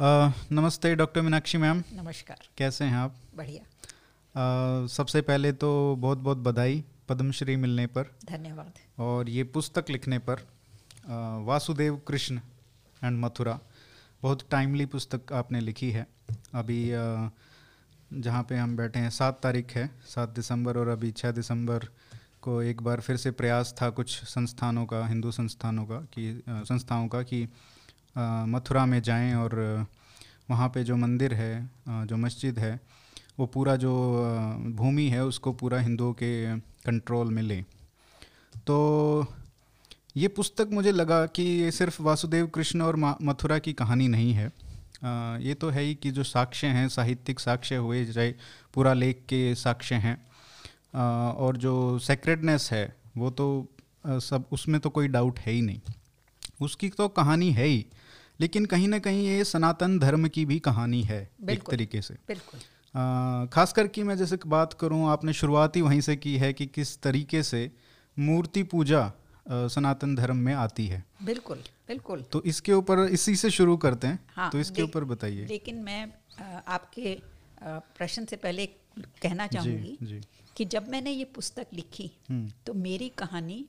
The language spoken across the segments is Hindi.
नमस्ते डॉक्टर मीनाक्षी मैम। नमस्कार। कैसे हैं आप? बढ़िया। अ, सबसे पहले तो बहुत बहुत बधाई पद्मश्री मिलने पर। धन्यवाद। और ये पुस्तक लिखने पर अ, वासुदेव कृष्ण एंड मथुरा बहुत टाइमली पुस्तक आपने लिखी है। अभी जहाँ पे हम बैठे हैं सात तारीख है सात दिसंबर और अभी छः दिसंबर को एक बार फिर से प्रयास था कुछ संस्थानों का हिंदू संस्थानों का कि संस्थाओं का कि मथुरा में जाएँ और वहाँ पे जो मंदिर है जो मस्जिद है वो पूरा जो भूमि है उसको पूरा हिंदुओं के कंट्रोल में ले। तो ये पुस्तक मुझे लगा कि ये सिर्फ़ वासुदेव कृष्ण और मथुरा की कहानी नहीं है। अ, ये तो है ही कि जो साक्ष्य हैं साहित्यिक साक्ष्य हुए चाहे पूरा लेख के साक्ष्य हैं और जो सेक्रेडनेस है वो तो अ, सब उसमें तो कोई डाउट है ही नहीं। उसकी तो कहानी है ही लेकिन कहीं ना कहीं ये सनातन धर्म की भी कहानी है एक। तरीके से। बिल्कुल। खास करके मैं जैसे बात करूँ आपने शुरुआत ही वहीं से की है कि किस तरीके से मूर्ति पूजा सनातन धर्म में आती है। बिल्कुल बिल्कुल। तो इसके ऊपर इसी से शुरू करते हैं हाँ, तो इसके ऊपर बताइए। लेकिन मैं आपके प्रश्न से पहले कहना चाहूँगी जी। जी कि जब मैंने ये पुस्तक लिखी हम्म। तो मेरी कहानी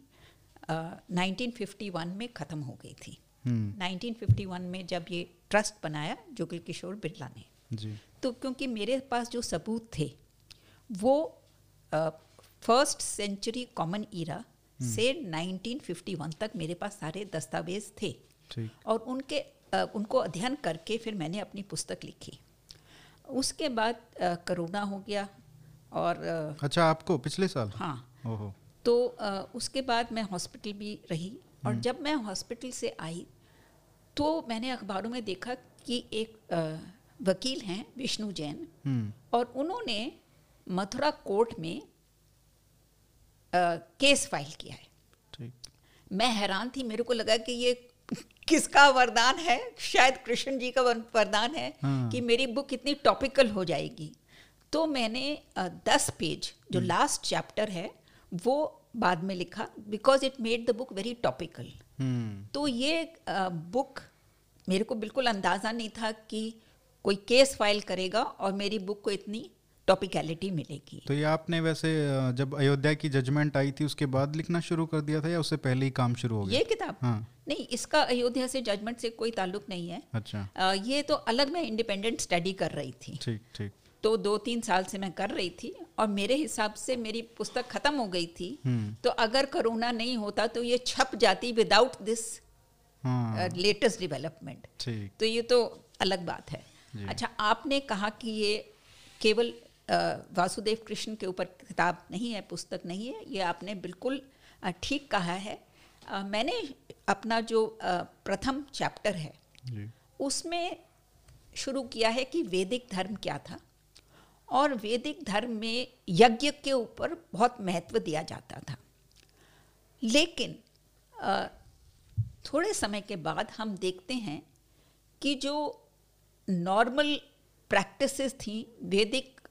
अ, 1951 में ख़त्म हो गई थी। 1951 में जब ये ट्रस्ट बनाया जुगल किशोर बिरला ने जी। तो क्योंकि मेरे पास जो सबूत थे वो फ़र्स्ट सेंचुरी कॉमन ईरा से 1951 तक मेरे पास सारे दस्तावेज़ थे। और उनके अ, उनको अध्ययन करके फिर मैंने अपनी पुस्तक लिखी। उसके बाद कोरोना हो गया और अ, अच्छा आपको पिछले साल? हाँ। ओहो। तो अ, उसके बाद मैं हॉस्पिटल भी रही और जब मैं हॉस्पिटल से आई तो मैंने अखबारों में देखा कि एक वकील हैं विष्णु जैन। हम्म। और उन्होंने मथुरा कोर्ट में केस फ़ाइल किया है। मैं हैरान थी मेरे को लगा कि ये किसका वरदान है? शायद कृष्ण जी का वरदान है हाँ। कि मेरी बुक इतनी टॉपिकल हो जाएगी। तो मैंने दस पेज जो लास्ट चैप्टर है वो बाद में लिखा because it made the book very topical hmm. तो ये बुक मेरे को बिल्कुल अंदाज़ा नहीं था कि कोई केस फ़ाइल करेगा और मेरी बुक को इतनी टॉपिकलिटी मिलेगी। तो ये आपने वैसे जब अयोध्या की जजमेंट आई थी उसके बाद लिखना शुरू कर दिया था या उससे पहले ही काम शुरू हो गया? ये किताब? हाँ। नहीं इसका अयोध्या से जजमेंट से कोई ताल्लुक नहीं है। अच्छा। अ, ये तो अलग मैं इंडिपेंडेंट स्टडी कर रही थी। ठीक ठीक। तो दो तीन साल से मैं कर रही थी और मेरे हिसाब से मेरी पुस्तक खत्म हो गई थी। हम्म। तो अगर कोरोना नहीं होता तो ये छप जाती विदाउट दिस लेटेस्ट डेवलपमेंट तो ये तो अलग बात है। अच्छा आपने कहा कि ये केवल वासुदेव कृष्ण के ऊपर किताब नहीं है पुस्तक नहीं है ये आपने बिल्कुल ठीक कहा है। अ, मैंने अपना जो प्रथम चैप्टर है जी। उसमें शुरू किया है कि वैदिक धर्म क्या था और वैदिक धर्म में यज्ञ के ऊपर बहुत महत्व दिया जाता था। लेकिन थोड़े समय के बाद हम देखते हैं कि जो नॉर्मल प्रैक्टिसेस थी वैदिक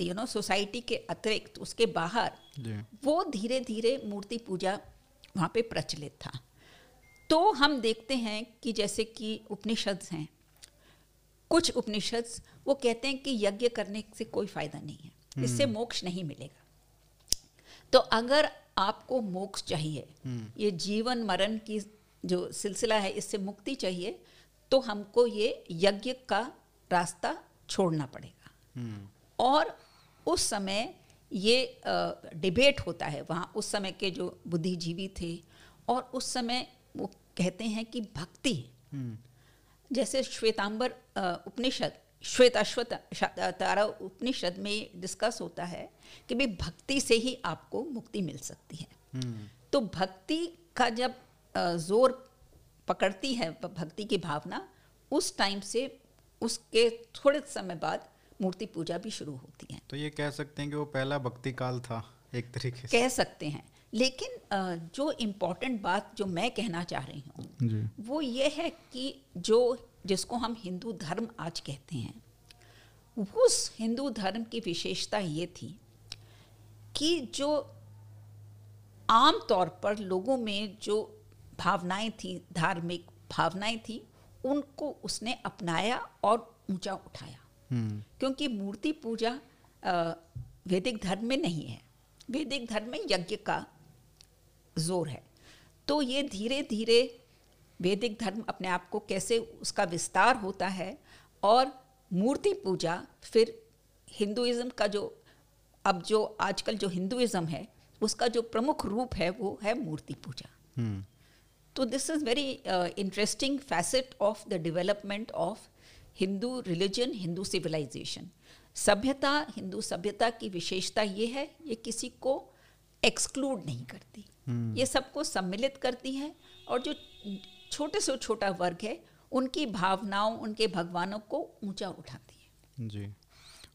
यू नो सोसाइटी के अतिरिक्त उसके बाहर वो धीरे धीरे मूर्ति पूजा वहाँ पे प्रचलित था। तो हम देखते हैं कि जैसे कि उपनिषद हैं। कुछ उपनिषद वो कहते हैं कि यज्ञ करने से कोई फ़ायदा नहीं है। इससे मोक्ष नहीं मिलेगा। तो अगर आपको मोक्ष चाहिए ये जीवन मरण की जो सिलसिला है इससे मुक्ति चाहिए तो हमको ये यज्ञ का रास्ता छोड़ना पड़ेगा। हम्म। और उस समय ये डिबेट होता है वहाँ उस समय के जो बुद्धिजीवी थे और उस समय वो कहते हैं कि भक्ति। हम्म। जैसे श्वेतांबर उपनिषद श्वेताश्वत तारा उपनिषद में डिस्कस होता है कि भाई भक्ति से ही आपको मुक्ति मिल सकती है। हम्म। तो भक्ति का जब ज़ोर पकड़ती है भक्ति की भावना उस टाइम से उसके थोड़े समय बाद मूर्ति पूजा भी शुरू होती है। तो ये कह सकते हैं कि वो पहला भक्ति काल था एक तरीके से। कह सकते हैं। लेकिन जो इम्पोर्टेंट बात जो मैं कहना चाह रही हूँ वो ये है कि जो जिसको हम हिंदू धर्म आज कहते हैं उस हिंदू धर्म की विशेषता ये थी कि जो आम तौर पर लोगों में जो भावनाएँ थी धार्मिक भावनाएँ थी उनको उसने अपनाया और ऊँचा उठाया। हम्म। क्योंकि मूर्ति पूजा वैदिक धर्म में नहीं है। वैदिक धर्म में यज्ञ का ज़ोर है। तो ये धीरे धीरे वैदिक धर्म अपने आप को कैसे उसका विस्तार होता है और मूर्ति पूजा फिर हिंदुइज्म का जो अब जो आजकल जो हिंदुइज्म है उसका जो प्रमुख रूप है वो है मूर्ति पूजा। हम्म। तो this is very interesting facet of the development of Hindu religion Hindu civilization सभ्यता हिंदू सभ्यता की विशेषता ये है ये किसी को एक्सक्लूड नहीं करती। Hmm. ये सबको सम्मिलित करती है और जो छोटे से छोटा वर्ग है उनकी भावनाओं उनके भगवानों को ऊँचा उठाती है। जी।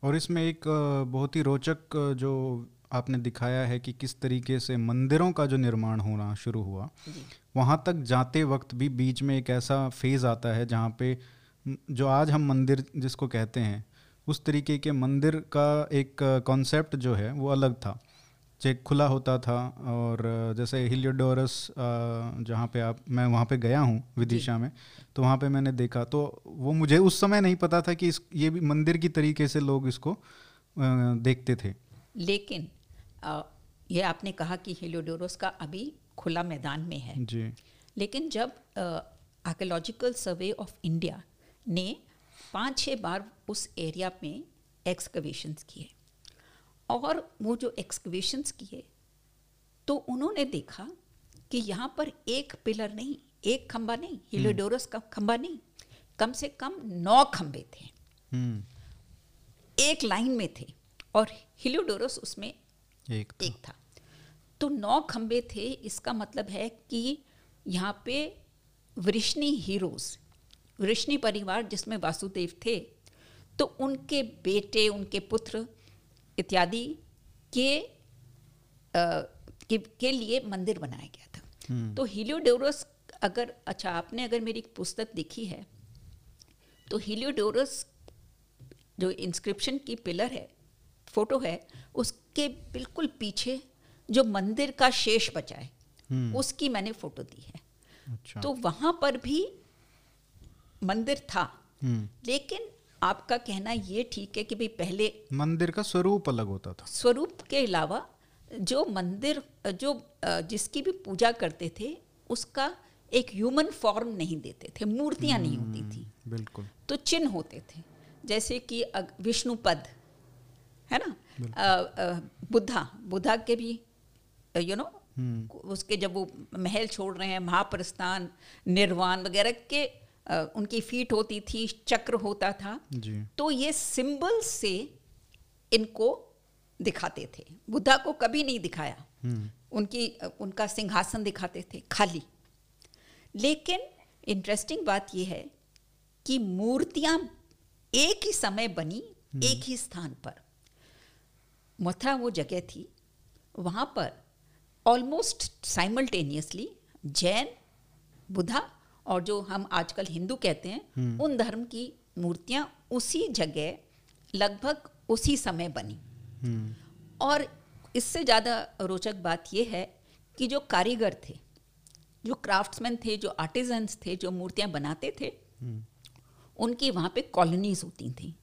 और इसमें एक बहुत ही रोचक जो आपने दिखाया है कि किस तरीके से मंदिरों का जो निर्माण होना शुरू हुआ। वहाँ तक जाते वक्त भी बीच में एक ऐसा फ़ेज़ आता है जहाँ पे जो आज हम मंदिर जिसको कहते हैं उस तरीके के मंदिर का एक कॉन्सेप्ट जो है वो अलग था। चेक खुला होता था और जैसे हिलियोडोरस जहाँ पे आप मैं वहाँ पे गया हूँ विदिशा में तो वहाँ पे मैंने देखा तो वो मुझे उस समय नहीं पता था कि इस ये भी मंदिर की तरीके से लोग इसको देखते थे। लेकिन ये आपने कहा कि हेलियोडोरस का अभी खुला मैदान में है। जी। लेकिन जब आर्कोलॉजिकल सर्वे ऑफ़ इंडिया ने पाँच छः बार उस एरिया में एक्सकवेशंस किए और वो जो एक्सकवेशंस किए तो उन्होंने देखा कि यहाँ पर एक पिलर नहीं एक खंबा नहीं हिलोडोरस का खंबा नहीं कम से कम नौ खंबे थे। हम्म। एक लाइन में थे और हिलोडोरस उसमें एक था। एक था। तो नौ खंबे थे इसका मतलब है कि यहाँ पे वृष्णि हीरोज वृष्णि परिवार जिसमें वासुदेव थे तो उनके बेटे उनके पुत्र इत्यादि के अ, के, के लिए मंदिर बनाया गया था। तो हिलियोडोरस अगर अच्छा आपने अगर मेरी एक पुस्तक देखी है तो हिलियोडोरस जो इंस्क्रिप्शन की पिलर है फ़ोटो है उसके बिल्कुल पीछे जो मंदिर का शेष बचा है उसकी मैंने फ़ोटो दी है। अच्छा। तो वहाँ पर भी मंदिर था हम्म। लेकिन आपका कहना ये ठीक है कि भाई पहले मंदिर का स्वरूप अलग होता था। स्वरूप के अलावा जो मंदिर जो जिसकी भी पूजा करते थे उसका एक ह्यूमन फॉर्म नहीं देते थे मूर्तियाँ नहीं होती थी। बिल्कुल। तो चिन्ह होते थे जैसे कि अग- विष्णु पद है ना? बुद्धा बुद्धा के भी यू नो उसके जब वो महल छोड़ रहे हैं महाप्रस्थान निर्वाण वगैरह के उनकी फीट होती थी चक्र होता था जी। तो ये सिंबल से इनको दिखाते थे। बुद्धा को कभी नहीं दिखाया। उनकी उनका सिंहासन दिखाते थे खाली। लेकिन इंटरेस्टिंग बात यह है कि मूर्तियाँ एक ही समय बनी एक ही स्थान पर। मथुरा वो जगह थी वहाँ पर ऑलमोस्ट साइमल्टेनियसली जैन बुधा और जो हम आजकल हिंदू कहते हैं उन धर्म की मूर्तियाँ उसी जगह लगभग उसी समय बनी। हम्म। और इससे ज़्यादा रोचक बात यह है कि जो कारीगर थे जो क्राफ्ट्समैन थे जो आर्टिजन्स थे जो मूर्तियाँ बनाते थे उनकी वहाँ पे कॉलोनीज होती थी।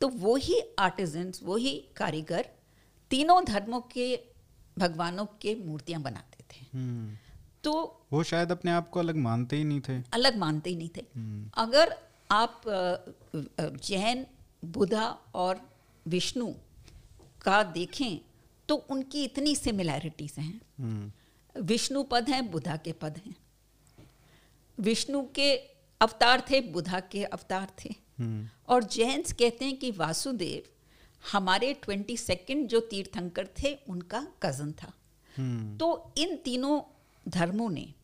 तो वही आर्टिजन्स वही कारीगर तीनों धर्मों के भगवानों के मूर्तियाँ बनाते थे। हम्म। तो वो शायद अपने आप को अलग मानते ही नहीं थे। अलग मानते ही नहीं थे। अगर आप जैन बुधा और विष्णु का देखें तो उनकी इतनी सिमिलैरिटीज हैं। हम्म। विष्णु पद हैं बुधा के पद हैं। विष्णु के अवतार थे बुधा के अवतार थे। हम्म। और जैन्स कहते हैं कि वासुदेव हमारे ट्वेंटी सेकेंड जो तीर्थंकर थे उनका कज़न था। हम्म। तो इन तीनों धर्मों ने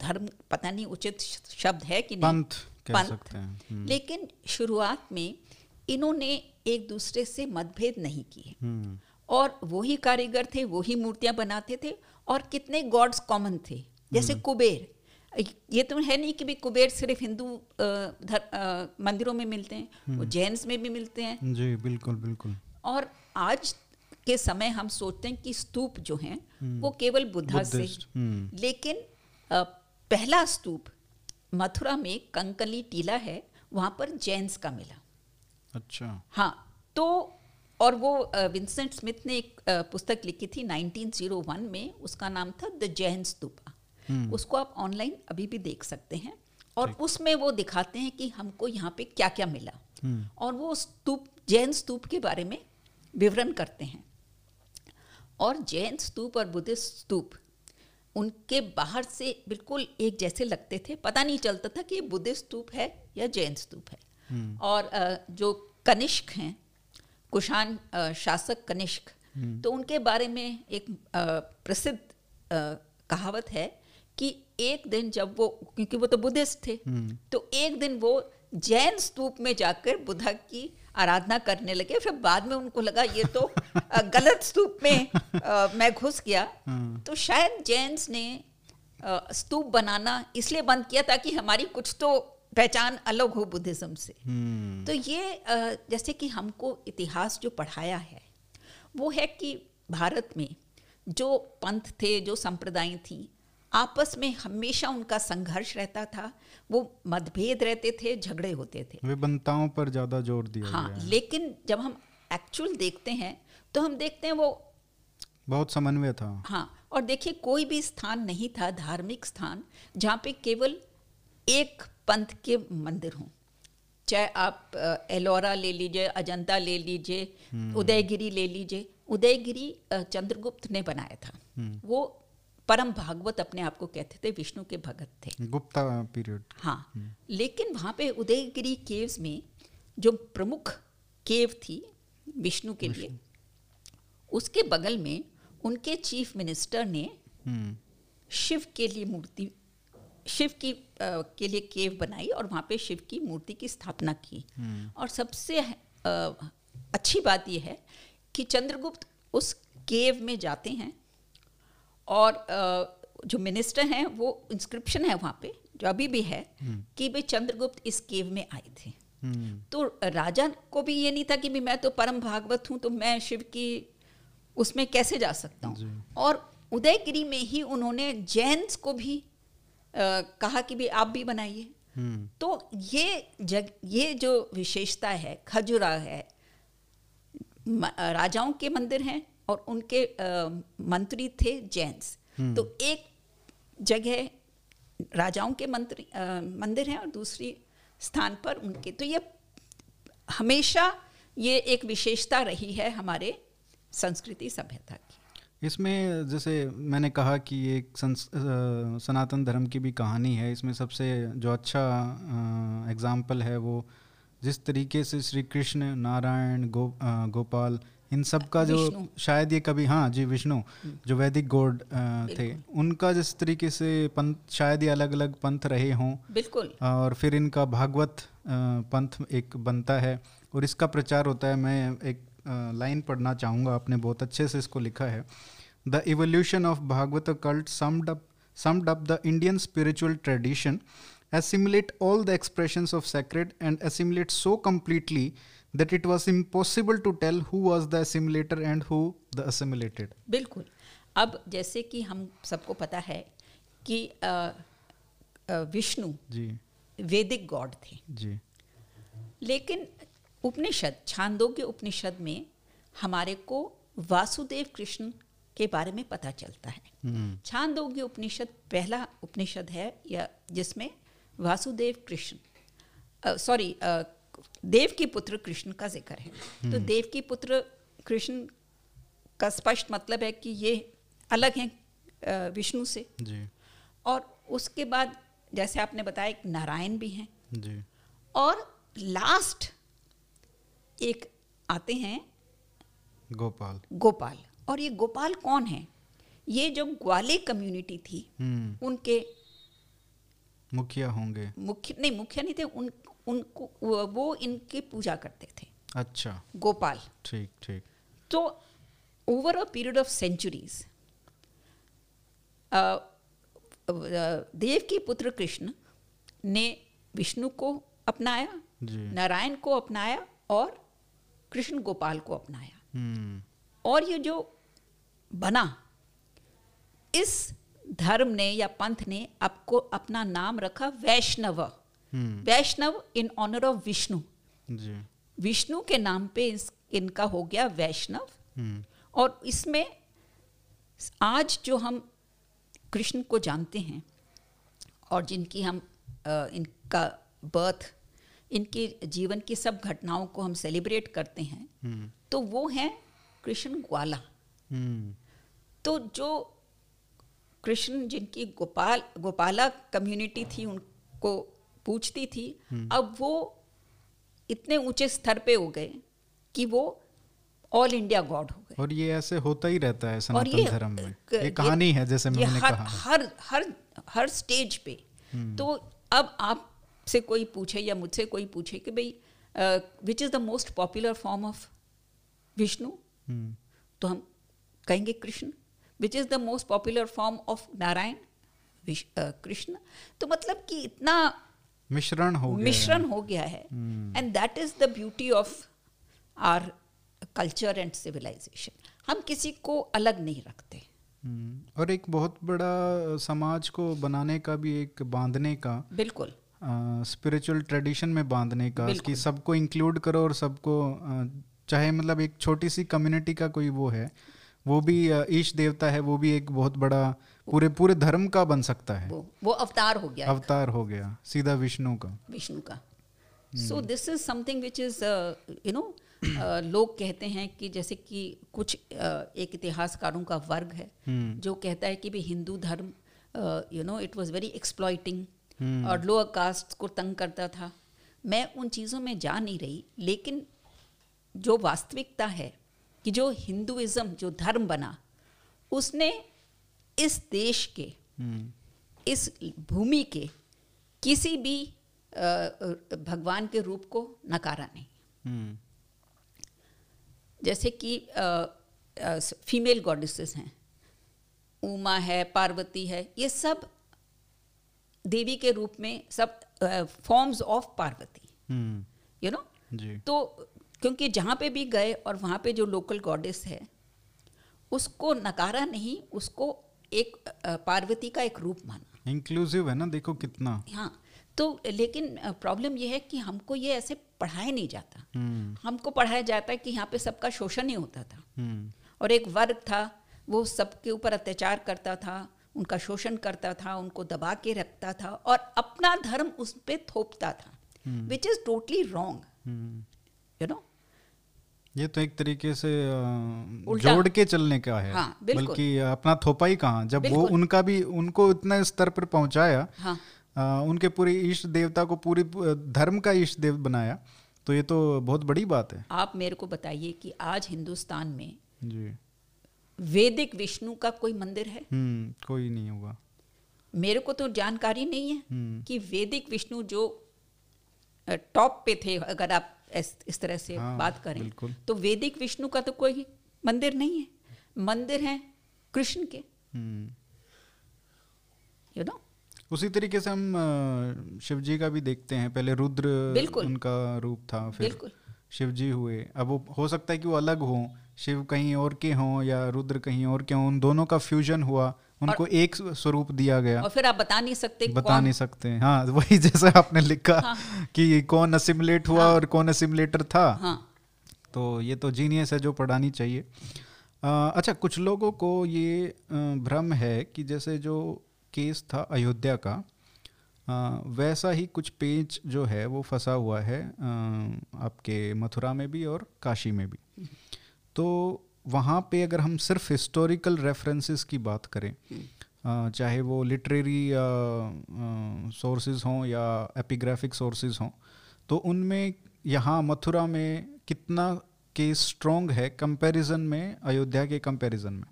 धर्म पता नहीं उचित शब्द है कि नहीं पंथ कह सकते हैं। हम्म। लेकिन शुरुआत में इन्होंने एक दूसरे से मतभेद नहीं किए। हम्म। और वही कारीगर थे वही मूर्तियाँ बनाते थे और कितने गॉड्स कॉमन थे। जैसे कुबेर ये तो है नहीं कि भी कुबेर सिर्फ़ हिंदू मंदिरों में मिलते हैं वो जैन्स में भी मिलते हैं। जी बिल्कुल बिल्कुल। और आज के समय हम सोचते हैं कि स्तूप जो हैं वो केवल बुद्धा से हम्म। लेकिन पहला स्तूप मथुरा में कंकली टीला है वहाँ पर जैन्स का मिला। अच्छा। हाँ तो और वो विंसेंट स्मिथ ने एक पुस्तक लिखी थी 1901 में उसका नाम था द जैन स्तूपा। उसको आप ऑनलाइन अभी भी देख सकते हैं और उसमें वो दिखाते हैं कि हमको यहाँ पे क्या क्या मिला और वो स्तूप जैन स्तूप के बारे में विवरण करते हैं। और जैन स्तूप और बुद्धिस्ट स्तूप उनके बाहर से बिल्कुल एक जैसे लगते थे। पता नहीं चलता था कि ये बुद्धिस्ट स्तूप है या जैन स्तूप है। और जो कनिष्क हैं अ, शासक कनिष्क तो उनके बारे में एक प्रसिद्ध कहावत है कि एक दिन जब वो क्योंकि वो तो बुद्धिस्ट थे तो एक दिन वो जैन स्तूप में जाकर बुद्धा की आराधना करने लगे। फिर बाद में उनको लगा ये तो गलत स्तूप में अ, मैं घुस गया। तो शायद जैन्स ने अ, स्तूप बनाना इसलिए बंद किया ताकि हमारी कुछ तो पहचान अलग हो बुद्धिज्म से। हम्म। तो ये अ, जैसे कि हमको इतिहास जो पढ़ाया है वो है कि भारत में जो पंथ थे जो संप्रदाय थी आपस में हमेशा उनका संघर्ष रहता था वो मतभेद रहते थे झगड़े होते थे। विभिन्नताओं पर ज़्यादा ज़ोर दिया हाँ गया है। लेकिन जब हम एक्चुअल देखते हैं तो हम देखते हैं वो बहुत समन्वय था। हाँ और देखिए कोई भी स्थान नहीं था धार्मिक स्थान जहाँ पे केवल एक पंथ के मंदिर हों। चाहे आप एलोरा ले लीजिए अजंता ले लीजिए उदयगिरी ले लीजिए उदयगिरी चंद्रगुप्त ने बनाया था। वो परम भागवत अपने आप को कहते थे विष्णु के भगत थे। गुप्ता पीरियड। हाँ लेकिन वहाँ पे उदयगिरी केव्स में जो प्रमुख केव थी विष्णु के लिए उसके बगल में उनके चीफ मिनिस्टर ने हम्म। शिव के लिए मूर्ति शिव की अ, के लिए केव बनाई और वहाँ पे शिव की मूर्ति की स्थापना की। और सबसे अ, अच्छी बात यह है कि चंद्रगुप्त उस केव में जाते हैं और जो मिनिस्टर हैं वो इंस्क्रिप्शन है वहाँ पे जो अभी भी है कि वे चंद्रगुप्त इस केव में आए थे। हम्म। तो राजा को भी ये नहीं था कि भी मैं तो परम भागवत हूँ तो मैं शिव की उसमें कैसे जा सकता हूँ? और उदयगिरी में ही उन्होंने जैन्स को भी अ, कहा कि भी आप भी बनाइए। हम्म। तो ये जग ये जो विशेषता है खजुरा है राजाओं के मंदिर हैं और उनके मंत्री थे जैन्स। तो एक जगह राजाओं के मंत्री मंदिर हैं और दूसरी स्थान पर उनके। तो ये हमेशा ये एक विशेषता रही है हमारे संस्कृति सभ्यता की। इसमें जैसे मैंने कहा कि ये एक सनातन धर्म की भी कहानी है। इसमें सबसे जो अच्छा एग्ज़ाम्पल है वो जिस तरीके से श्री कृष्ण नारायण गो गोपाल इन सब का जो शायद ये कभी हाँ जी विष्णु जो वैदिक गॉड थे उनका जिस तरीके से पंथ शायद ये अलग अलग पंथ रहे हों बिल्कुल। और फिर इनका भागवत पंथ एक बनता है और इसका प्रचार होता है मैं एक लाइन पढ़ना चाहूँगा आपने बहुत अच्छे से इसको लिखा है। The evolution of Bhagavata cult summed up summed up the Indian spiritual tradition assimilate all the expressions of sacred and assimilate so completely that it was impossible to tell who was the assimilator and who the assimilated. बिल्कुल। अब जैसे कि हम सबको पता है कि विष्णु जी। वैदिक गॉड थे। जी। लेकिन उपनिषद छांदोग्य उपनिषद में हमारे को वासुदेव कृष्ण के बारे में पता चलता है। हम्म। छांदोग्य उपनिषद पहला उपनिषद है या जिसमें वासुदेव कृष्ण सॉरी देव की पुत्र कृष्ण का ज़िक्र है। तो देव की पुत्र कृष्ण का स्पष्ट मतलब है कि ये अलग हैं विष्णु से। जी। और उसके बाद जैसे आपने बताया एक नारायण भी हैं। जी। और लास्ट एक आते हैं गोपाल। गोपाल। और ये गोपाल कौन है? ये जो ग्वाले कम्युनिटी थी हम्म। उनके मुखिया होंगे। मुख्य नहीं मुख्य नहीं थे उन उनको वो- इनकी पूजा करते थे। अच्छा। गोपाल। ठीक ठीक। तो over uh period of centuries Devaki पुत्र कृष्ण ने विष्णु को अपनाया नारायण को अपनाया और कृष्ण गोपाल को अपनाया। हम्म। और ये जो बना इस धर्म ने या पंथ ने आपको अपना नाम रखा Vaishnav. Vaishnav in honour of Vishnu. Vishnu के नाम पे इस, इनका हो गया वैष्णव। हम्म। और इसमें आज जो हम कृष्ण को जानते हैं और जिनकी हम अ, इनका बर्थ इनके जीवन की सब घटनाओं को हम सेलिब्रेट करते हैं हम्म। तो वो हैं कृष्ण ग्वाला। हम्म। तो जो कृष्ण जिनकी गोपाल गोपाला कम्युनिटी थी उनको पूछती थी अब वो इतने ऊँचे स्तर पे हो गए कि वो ऑल इंडिया गॉड हो गए। और ये ऐसे होता ही रहता है सनातन धर्म में। ये कहानी है जैसे मैंने हर, कहा। हर हर हर स्टेज पे। तो अब आपसे कोई पूछे या मुझसे कोई पूछे कि भाई which is the most popular form of Vishnu हम्म। तो हम कहेंगे Krishna. Which is the most popular form of Narayan Krishna. तो मतलब कि इतना मिश्रण हो गया मिश्रण हो। गया है। And that is the beauty of our culture and civilization हम किसी को अलग नहीं रखते। हम्म, और एक बहुत बड़ा समाज को बनाने का भी एक बांधने का बिल्कुल। स्पिरिचुअल uh, ट्रेडिशन में बांधने का। कि सबको इंक्लूड करो और सबको अ, चाहे मतलब एक छोटी सी कम्युनिटी का कोई वो है वो भी अ, ईश देवता है वो भी एक बहुत बड़ा पूरे पूरे धर्म का बन सकता है। वो वो अवतार हो गया अवतार हो गया सीधा विष्णु का। विष्णु का। So this is something which is you know लोग कहते हैं कि जैसे कि कुछ uh, एक इतिहासकारों का वर्ग है हम्म। जो कहता है कि भी हिंदू धर्म you know it was very exploiting. और लोअर कास्ट को तंग करता था। मैं उन चीज़ों में जा नहीं रही लेकिन जो वास्तविकता है कि जो हिंदुइज्म जो धर्म बना उसने इस देश के इस भूमि के किसी भी भगवान के रूप को नकारा नहीं। जैसे कि फीमेल गॉडेसेस हैं। उमा है पार्वती है ये सब देवी के रूप में सब forms of Parvati. You know तो क्योंकि जहाँ पे भी गए और वहाँ पे जो लोकल गॉडेस है उसको नकारा नहीं उसको एक पार्वती का एक रूप माना। इंक्लूसिव है ना? देखो कितना। हाँ तो लेकिन प्रॉब्लम ये है कि हमको ये ऐसे पढ़ाया नहीं जाता। हम्म, हमको पढ़ाया जाता है कि यहाँ पे सबका शोषण ही होता था। हम्म, और एक वर्ग था वो सबके ऊपर अत्याचार करता था उनका शोषण करता था उनको दबा के रखता था और अपना धर्म उस पर थोपता था। Which is totally wrong. You know ये तो एक तरीके से जोड़ के चलने का है। हाँ, बल्कि अपना थोपा ही कहाँ? जब वो उनका भी उनको इतना स्तर पर पहुँचाया हाँ। उनके पूरी इष्ट देवता को पूरी धर्म का इष्ट देव बनाया तो ये तो बहुत बड़ी बात है। आप मेरे को बताइए कि आज हिंदुस्तान में जी। वैदिक विष्णु का कोई मंदिर है? हम्म कोई नहीं होगा। मेरे को तो जानकारी नहीं है हम्म। कि वैदिक विष्णु जो टॉप पे थे अगर आप इस, इस तरह से हाँ, बात करें। तो वैदिक विष्णु का तो कोई मंदिर नहीं है। मंदिर है कृष्ण के। हम्म। यू नो उसी तरीके से हम शिव जी का भी देखते हैं। पहले रुद्र उनका रूप था फिर। शिव जी हुए। अब वो हो सकता है कि वो अलग हों। शिव कहीं और के हों या रुद्र कहीं और के हों उन दोनों का फ्यूजन हुआ। उनको एक स्वरूप दिया गया। और फिर आप बता नहीं सकते बता नहीं सकते हाँ। वही जैसा आपने लिखा हाँ। कि कौन असिमुलेट हुआ और कौन असिमुलेटर था। हाँ। तो ये तो जीनियस है जो पढ़ानी चाहिए। अ, अच्छा कुछ लोगों को ये भ्रम है कि जैसे जो केस था अयोध्या का अ, वैसा ही कुछ पेज जो है वो फंसा हुआ है अ, आपके मथुरा में भी और काशी में भी। तो वहाँ पे अगर हम सिर्फ़ हिस्टोरिकल रेफरेंसेस की बात करें चाहे वो लिटरेरी सोर्सेज हों या एपिग्राफिक सोर्सेज हों तो उनमें यहाँ मथुरा में कितना केस स्ट्रॉन्ग है कंपैरिजन में अयोध्या के कंपैरिजन में?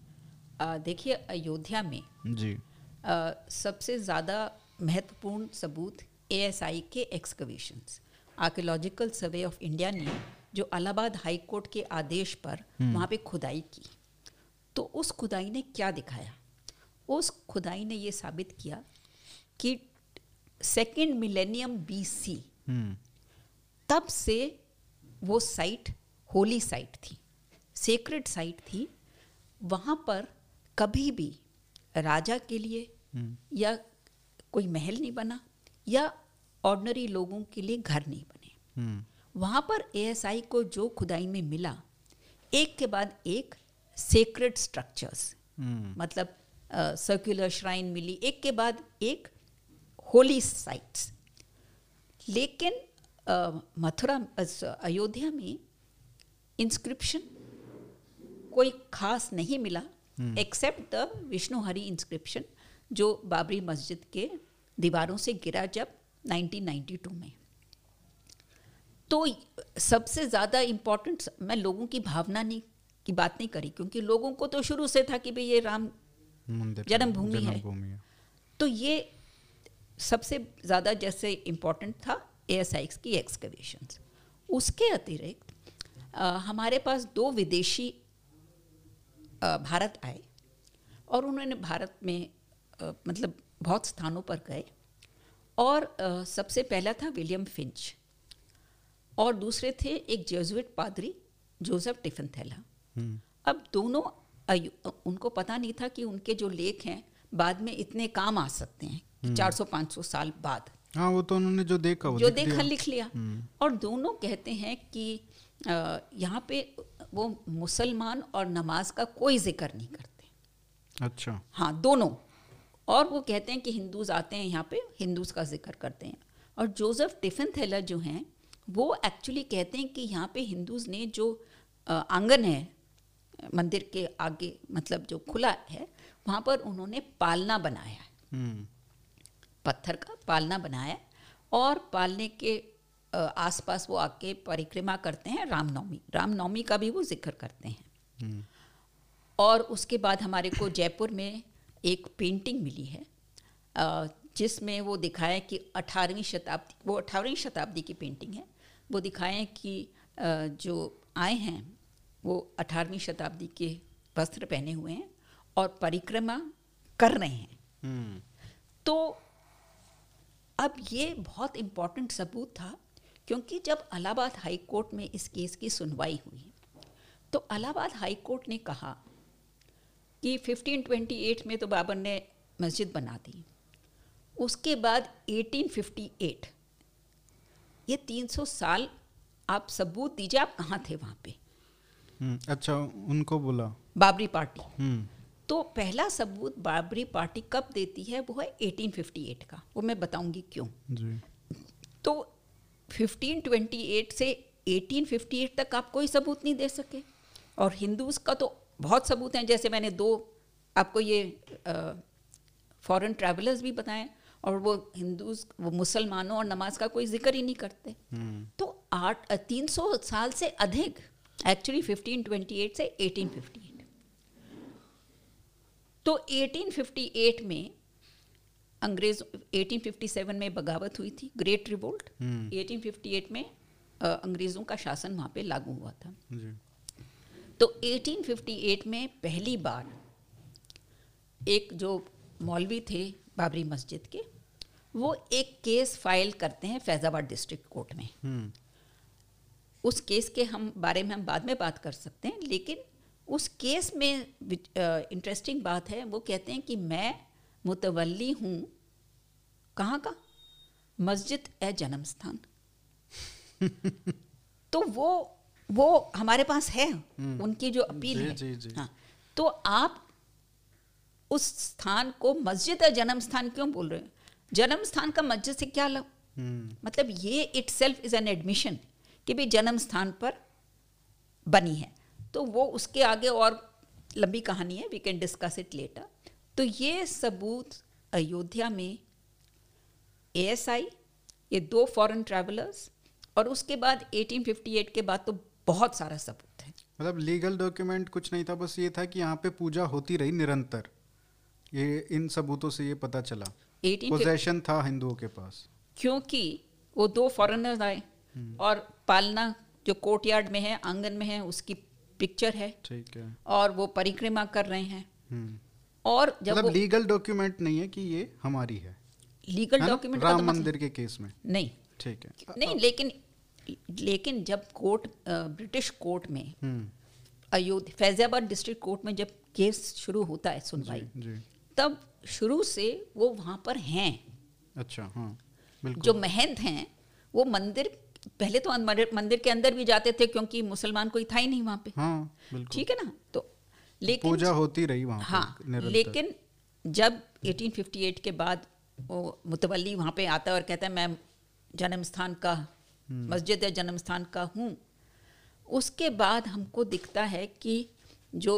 देखिए अयोध्या में जी। आ, सबसे ज़्यादा महत्वपूर्ण सबूत एएसआई के excavations archaeological survey of India ने जो अलाहाबाद हाई कोर्ट के आदेश पर वहाँ पे खुदाई की। तो उस खुदाई ने क्या दिखाया? उस खुदाई ने ये साबित किया कि सेकेंड मिलेनियम बीसी हम्म। तब से वो साइट होली साइट थी सेक्रेट साइट थी। वहाँ पर कभी भी राजा के लिए हम्म, या कोई महल नहीं बना या ऑर्डनरी लोगों के लिए घर नहीं बने। हम्म, वहाँ पर एएसआई को जो खुदाई में मिला एक के बाद एक सेक्रेट स्ट्रक्चर्स हम्म, मतलब सर्कुलर श्राइन मिली एक के बाद एक होली साइट्स लेकिन अ, मथुरा अयोध्या में इंस्क्रिप्शन कोई खास नहीं मिला एक्सेप्ट द विष्णुहरी इंस्क्रिप्शन जो बाबरी मस्जिद के दीवारों से गिरा जब 1992 में। तो सबसे ज़्यादा इम्पोर्टेंट मैं लोगों की भावना नहीं की बात नहीं करी क्योंकि लोगों को तो शुरू से था कि भाई ये राम जन्मभूमि है। है। तो ये सबसे ज़्यादा जैसे इम्पोर्टेंट था ए की एक्सकवेशंस उसके अतिरिक्त हमारे पास दो विदेशी अ, भारत आए और उन्होंने भारत में अ, मतलब बहुत स्थानों पर गए और अ, सबसे पहला था विलियम फिंच। और दूसरे थे एक जेजुइट पादरी जोसेफ टिफ़िन हम्म, अब दोनों उनको पता नहीं था कि उनके जो लेख हैं बाद में इतने काम आ सकते हैं 400-500 साल बाद। हाँ वो तो उन्होंने जो देखा वो जो देखा लिख लिया। और दोनों कहते हैं कि यहाँ पे वो मुसलमान और नमाज़ का कोई ज़िक्र नहीं करते। अच्छा। हाँ दोनों। और वो कहते हैं कि हिंदूज आते हैं यहाँ पे हिंदूज का ज़िक्र करते हैं। और जोसेफ टिफ़िन थैलर जो हैं वो एक्चुअली कहते हैं कि यहाँ पे हिंदूज ने जो आँगन है मंदिर के आगे मतलब जो खुला है वहाँ पर उन्होंने पालना बनाया है। हम्म, पत्थर का पालना बनाया और पालने के आसपास वो आके परिक्रमा करते हैं रामनवमी। रामनवमी का भी वो ज़िक्र करते हैं। हम्म, और उसके बाद हमारे को जयपुर में एक पेंटिंग मिली है जिसमें वो दिखाया कि 18वीं शताब्दी वो 18वीं शताब्दी की पेंटिंग है। वो दिखाएँ कि जो आए हैं वो 18वीं शताब्दी के वस्त्र पहने हुए हैं और परिक्रमा कर रहे हैं। हम्म, तो अब ये बहुत इम्पोर्टेंट सबूत था क्योंकि जब इलाहाबाद हाई कोर्ट में इस केस की सुनवाई हुई तो इलाहाबाद हाई कोर्ट ने कहा कि 1528 में तो बाबर ने मस्जिद बना दी। उसके बाद 1858 ये 300 साल आप सबूत दीजिए आप कहाँ थे वहाँ पे? हम्म, अच्छा उनको बोला। बाबरी पार्टी। हम्म, तो पहला सबूत बाबरी पार्टी कब देती है वो है 1858 का। वो मैं बताऊँगी क्यों। जी। तो 1528 से 1858 तक आप कोई सबूत नहीं दे सके। और हिंदूज का तो बहुत सबूत हैं जैसे मैंने दो आपको ये फॉरेन ट्रैवलर्स भी बताएँ और वो हिंदूज वो मुसलमानों और नमाज़ का कोई ज़िक्र ही नहीं करते। हम्म, तो आठ तीन सौ साल से अधिक एक्चुअली 1528 से 1858 तो 1858 में अंग्रेज़ 1857 में बगावत हुई थी ग्रेट रिवोल्ट हम्म, 1858 में अंग्रेज़ों का शासन वहाँ पे लागू हुआ था। जी। तो 1858 में पहली बार एक जो मौलवी थे बाबरी मस्जिद के वो एक केस फ़ाइल करते हैं फैज़ाबाद डिस्ट्रिक्ट कोर्ट में। हम्म, उस केस के हम बारे में हम बाद में बात कर सकते हैं लेकिन उस केस में इंटरेस्टिंग बात है वो कहते हैं कि मैं मुतवली हूँ कहाँ का? मस्जिद ए जन्म स्थान। तो वो वो हमारे पास है उनकी जो अपील जी, है। जी, जी। हाँ तो आप उस स्थान को मस्जिद या जन्म स्थान क्यों बोल रहे हैं? जन्म स्थान का मस्जिद से क्या लब हम्म, मतलब ये itself is an admission कि भी जन्म स्थान पर बनी है। तो वो उसके आगे और लंबी कहानी है we can discuss it later तो ये सबूत अयोध्या में एएसआई ये दो फॉरेन ट्रैवलर्स और उसके बाद 1858 के बाद तो बहुत सारा सबूत है। मतलब लीगल डॉक्यूमेंट कुछ नहीं था बस ये था कि यहाँ पे पूजा होती रही निरंतर। ये इन सबूतों से ये पता चला। पोजेशन था हिंदुओं के पास। क्योंकि वो दो फॉरेनर्स आए और पालना जो कोर्टयार्ड में है आँगन में है उसकी पिक्चर है ठीक है। और वो परिक्रमा कर रहे हैं। हम्म, और जब मतलब लीगल डॉक्यूमेंट नहीं है कि ये हमारी है। लीगल डॉक्यूमेंट राम तो मंदिर के केस में। नहीं। ठीक है। नहीं लेकिन लेकिन जब कोर्ट ब्रिटिश कोर्ट में हम्म, अयोध्या फैजाबाद डिस्ट्रिक्ट कोर्ट में जब केस शुरू होता है सुनवाई तब शुरू से वो वहाँ पर हैं। अच्छा हाँ बिल्कुल। जो महंत हैं वो मंदिर पहले तो मंदिर के अंदर भी जाते थे क्योंकि मुसलमान कोई था ही नहीं वहाँ पे। हाँ बिल्कुल। ठीक है ना? तो लेकिन पूजा होती रही वहाँ हाँ। लेकिन जब 1858 के बाद वो मुतवली वहाँ पे आता है और कहता है मैं जन्म स्थान का हम्म। मस्जिद या जन्म स्थान का हूँ। उसके बाद हमको दिखता है कि जो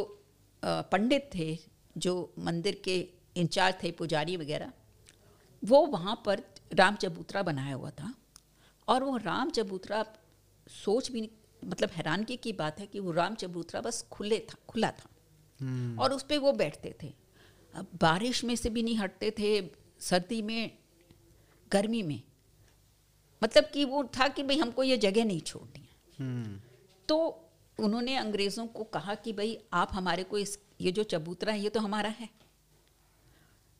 पंडित थे जो मंदिर के इंचार्ज थे पुजारी वगैरह वो वहाँ पर राम चबूतरा बनाया हुआ था। और वो राम चबूतरा सोच भी नहीं मतलब हैरानगी की बात है कि वो राम चबूतरा बस खुले था खुला था। हम्म, और उस पर वो बैठते थे। अब बारिश में से भी नहीं हटते थे सर्दी में गर्मी में। मतलब कि वो था कि भाई हमको ये जगह नहीं छोड़नी है। हम्म, तो उन्होंने अंग्रेज़ों को कहा कि भाई आप हमारे को इस ये जो चबूतरा है ये तो हमारा है।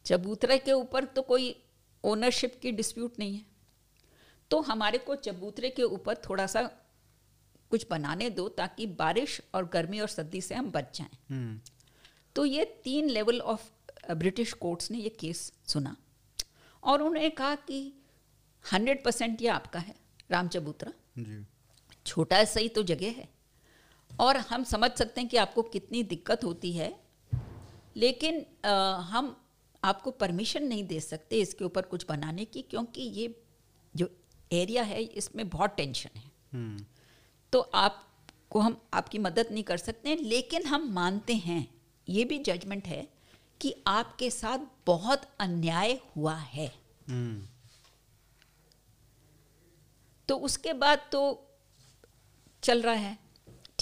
चबूतरे के ऊपर तो कोई ओनरशिप की डिस्प्यूट नहीं है। तो हमारे को चबूतरे के ऊपर थोड़ा सा कुछ बनाने दो ताकि बारिश और गर्मी और सर्दी से हम बच जाएँ। हम्म, तो ये तीन लेवल ऑफ़ ब्रिटिश कोर्ट्स ने ये केस सुना। और उन्होंने कहा कि हंड्रेड परसेंट ये आपका है राम चबूतरा। छोटा सही तो जगह है। और हम समझ सकते हैं कि आपको कितनी दिक्कत होती है लेकिन अ, हम आपको परमिशन नहीं दे सकते इसके ऊपर कुछ बनाने की क्योंकि ये जो एरिया है इसमें बहुत टेंशन है। हम्म, तो आपको हम आपकी मदद नहीं कर सकते हैं लेकिन हम मानते हैं ये भी जजमेंट है कि आपके साथ बहुत अन्याय हुआ है। हम्म, तो उसके बाद तो चल रहा है।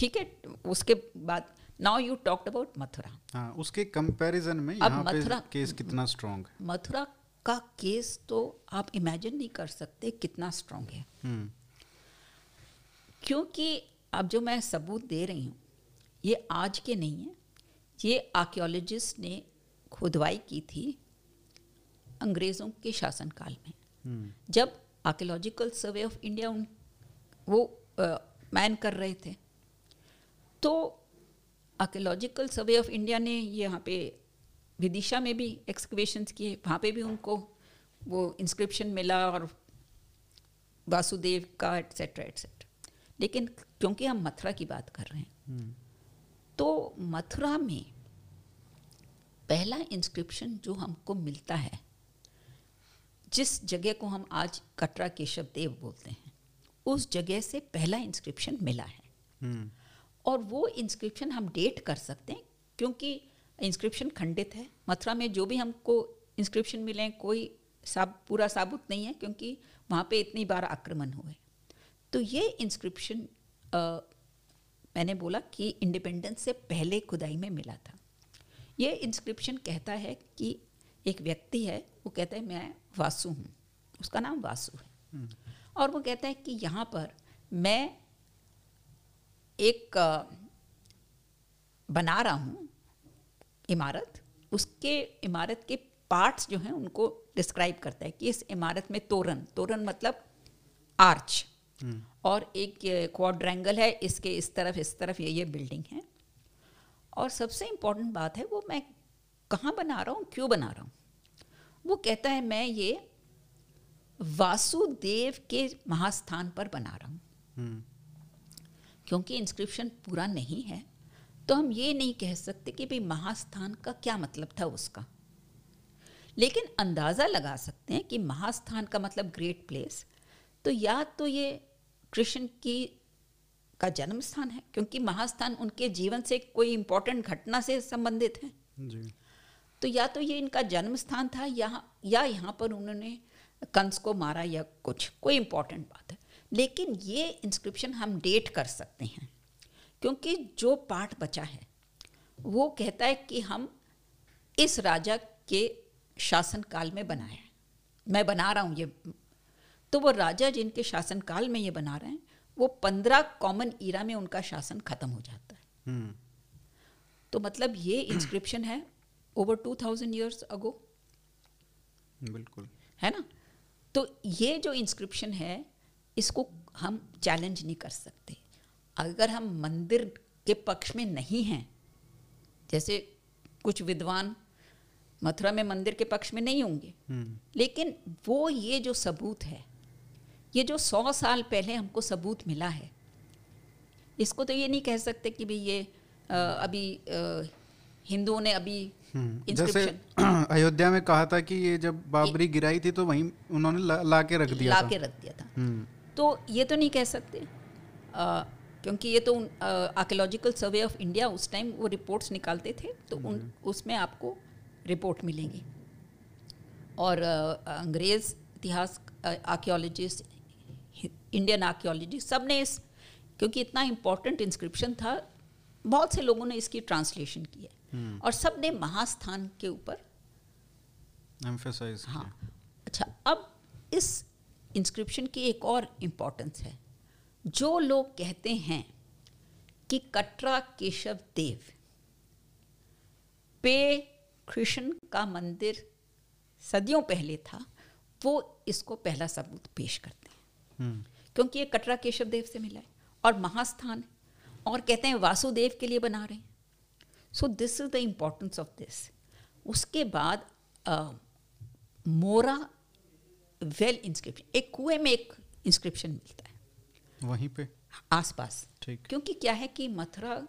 ठीक है उसके बाद now you talked about Mathura हाँ उसके कंपैरिजन में अब यहाँ मथुरा- केस कितना स्ट्रांग है। मथुरा का केस तो आप इमेजिन नहीं कर सकते कितना स्ट्रांग है। हम्म, क्योंकि अब जो मैं सबूत दे रही हूँ ये आज के नहीं है। ये आर्कियोलॉजिस्ट ने खुदवाई की थी अंग्रेज़ों के शासनकाल में। हम्म, जब आर्कियोलॉजिकल सर्वे ऑफ़ इंडिया उन वो मैन कर रहे थे तो आर्कोलॉजिकल सर्वे ऑफ़ इंडिया ने यहाँ पे विदिशा में भी एक्सकवेशंस किए वहाँ पे भी उनको वो इंस्क्रिप्शन मिला और वासुदेव का एट्सेट्रा एट्सेट्रा लेकिन क्योंकि हम मथुरा की बात कर रहे हैं हम्म, तो मथुरा में पहला इंस्क्रिप्शन जो हमको मिलता है जिस जगह को हम आज कटरा केशव देव बोलते हैं उस जगह से पहला इंस्क्रिप्शन मिला है। हम्म, और वो इंस्क्रिप्शन हम डेट कर सकते हैं क्योंकि इंस्क्रिप्शन खंडित है। मथुरा में जो भी हमको इंस्क्रिप्शन मिले हैं, कोई साब पूरा साबुत नहीं है क्योंकि वहाँ पे इतनी बार आक्रमण हुए। तो ये इंस्क्रिप्शन मैंने बोला कि इंडिपेंडेंस से पहले खुदाई में मिला था। ये इंस्क्रिप्शन कहता है कि एक व्यक्ति है वो कहता है मैं वासु हूँ। उसका नाम वासु है। और वो कहता है कि यहाँ पर मैं एक बना रहा हूँ इमारत उसके इमारत के पार्ट्स जो हैं उनको डिस्क्राइब करता है कि इस इमारत में तोरण तोरण मतलब आर्च हम्म, और एक क्वाड्रेंगल है इसके इस तरफ़ इस तरफ़ ये ये बिल्डिंग है। और सबसे इम्पोर्टेंट बात है वो मैं कहाँ बना रहा हूँ क्यों बना रहा हूँ? वो कहता है मैं ये वासुदेव के महास्थान पर बना रहा हूँ। हम्म, क्योंकि इंस्क्रिप्शन पूरा नहीं है तो हम ये नहीं कह सकते कि भाई महास्थान का क्या मतलब था उसका। लेकिन अंदाज़ा लगा सकते हैं कि महास्थान का मतलब ग्रेट प्लेस तो या तो ये कृष्ण की का जन्म स्थान है क्योंकि महास्थान उनके जीवन से कोई इम्पोर्टेंट घटना से संबंधित है। जी। तो या तो ये इनका जन्म स्थान था या या यहाँ पर उन्होंने कंस को मारा या कुछ कोई इम्पोर्टेंट बात। लेकिन ये इंस्क्रिप्शन हम डेट कर सकते हैं क्योंकि जो पाठ बचा है वो कहता है कि हम इस राजा के शासनकाल में बनाए है। मैं बना रहा हूँ ये। तो वो राजा जिनके शासनकाल में ये बना रहे हैं वो पंद्रह कॉमन ईरा में उनका शासन खत्म हो जाता है। हम्म, तो मतलब ये इंस्क्रिप्शन है over two thousand years ago बिल्कुल। है ना? तो ये जो इंस्क्रिप्शन है इसको हम चैलेंज नहीं कर सकते। अगर हम मंदिर के पक्ष में नहीं हैं जैसे कुछ विद्वान मथुरा में मंदिर के पक्ष में नहीं होंगे हम्म, लेकिन वो ये जो सबूत है ये जो सौ साल पहले हमको सबूत मिला है इसको तो ये नहीं कह सकते कि भाई ये अ, अभी हिंदुओं ने अभी हम्म। जैसे अयोध्या में कहा था कि ये जब बाबरी गिराई थी तो वहीं उन्होंने ला, ला के रख दिया ला था। के रख दिया था। तो ये तो नहीं कह सकते। अ, क्योंकि ये तो आर्कियोलॉजिकल सर्वे ऑफ़ इंडिया उस टाइम वो रिपोर्ट्स निकालते थे तो उन उसमें आपको रिपोर्ट मिलेगी। और अंग्रेज़ इतिहास आर्कियोलॉजिस्ट इंडियन आर्कियोलॉजिस्ट सबने इस क्योंकि इतना इम्पोर्टेंट इंस्क्रिप्शन था बहुत से लोगों ने इसकी ट्रांसलेशन की है। और सबने महास्थान के ऊपर हाँ। अच्छा अब इस इंस्क्रिप्शन की एक और इम्पोर्टेंस है। जो लोग कहते हैं कि कटरा केशव देव पे कृष्ण का मंदिर सदियों पहले था वो इसको पहला सबूत पेश करते हैं। हम्म, क्योंकि ये कटरा केशव देव से मिला है और महास्थान है और कहते हैं वासुदेव के लिए बना रहे हैं। So this is the importance of this उसके बाद अ, मोरा वेल इंस्क्रिप्शन एक कुएँ में एक इंस्क्रिप्शन मिलता है। वहीं पे? आसपास। ठीक। क्योंकि क्या है कि मथुरा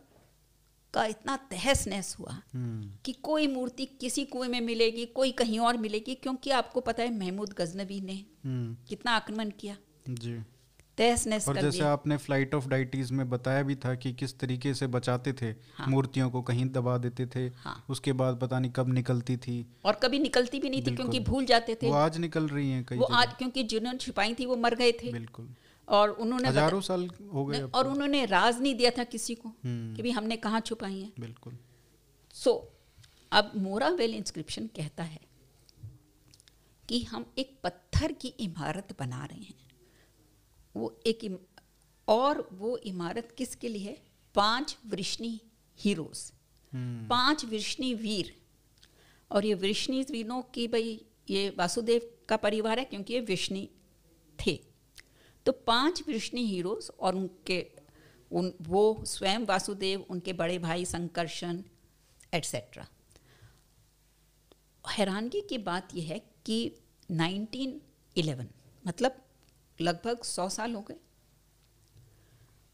का इतना तहस नहस हुआ हम्म, कि कोई मूर्ति किसी कुएँ में मिलेगी कोई कहीं और मिलेगी क्योंकि आपको पता है महमूद गजनबी ने हम्म, कितना आक्रमण किया। जी। तहस और कर जैसे आपने फ़्लाइट ऑफ़ डाइटीज में बताया भी था कि किस तरीके से बचाते थे हाँ। मूर्तियों को कहीं दबा देते थे हाँ। उसके बाद पता नहीं कब निकलती थी। और कभी निकलती भी नहीं थी क्योंकि भूल जाते थे। वो आज निकल रही हैं कई वो आज क्योंकि जिन्होंने छिपाई थी वो मर गए थे। बिल्कुल। और उन्होंने हज़ारों साल हो गए और तो। उन्होंने राज नहीं दिया था किसी को हम्म। कि भी हमने कहाँ छुपाई है। बिल्कुल। सो अब मोरावेल इंस्क्रिप्शन कहता है कि हम एक पत्थर की इमारत बना रहे हैं। वो एक इम, और वो इमारत किसके लिए है? पाँच वृष्णि हीरोज। हम्म, पाँच वृष्णि वीर। और ये वृष्णि वीरों की भाई ये वासुदेव का परिवार है क्योंकि ये वृष्णि थे। तो पाँच वृष्णि हीरोज और उनके उन वो स्वयं वासुदेव उनके बड़े भाई संकर्षण एट्सेट्रा हैरानगी की बात यह है कि 1911 मतलब लगभग सौ साल हो गए।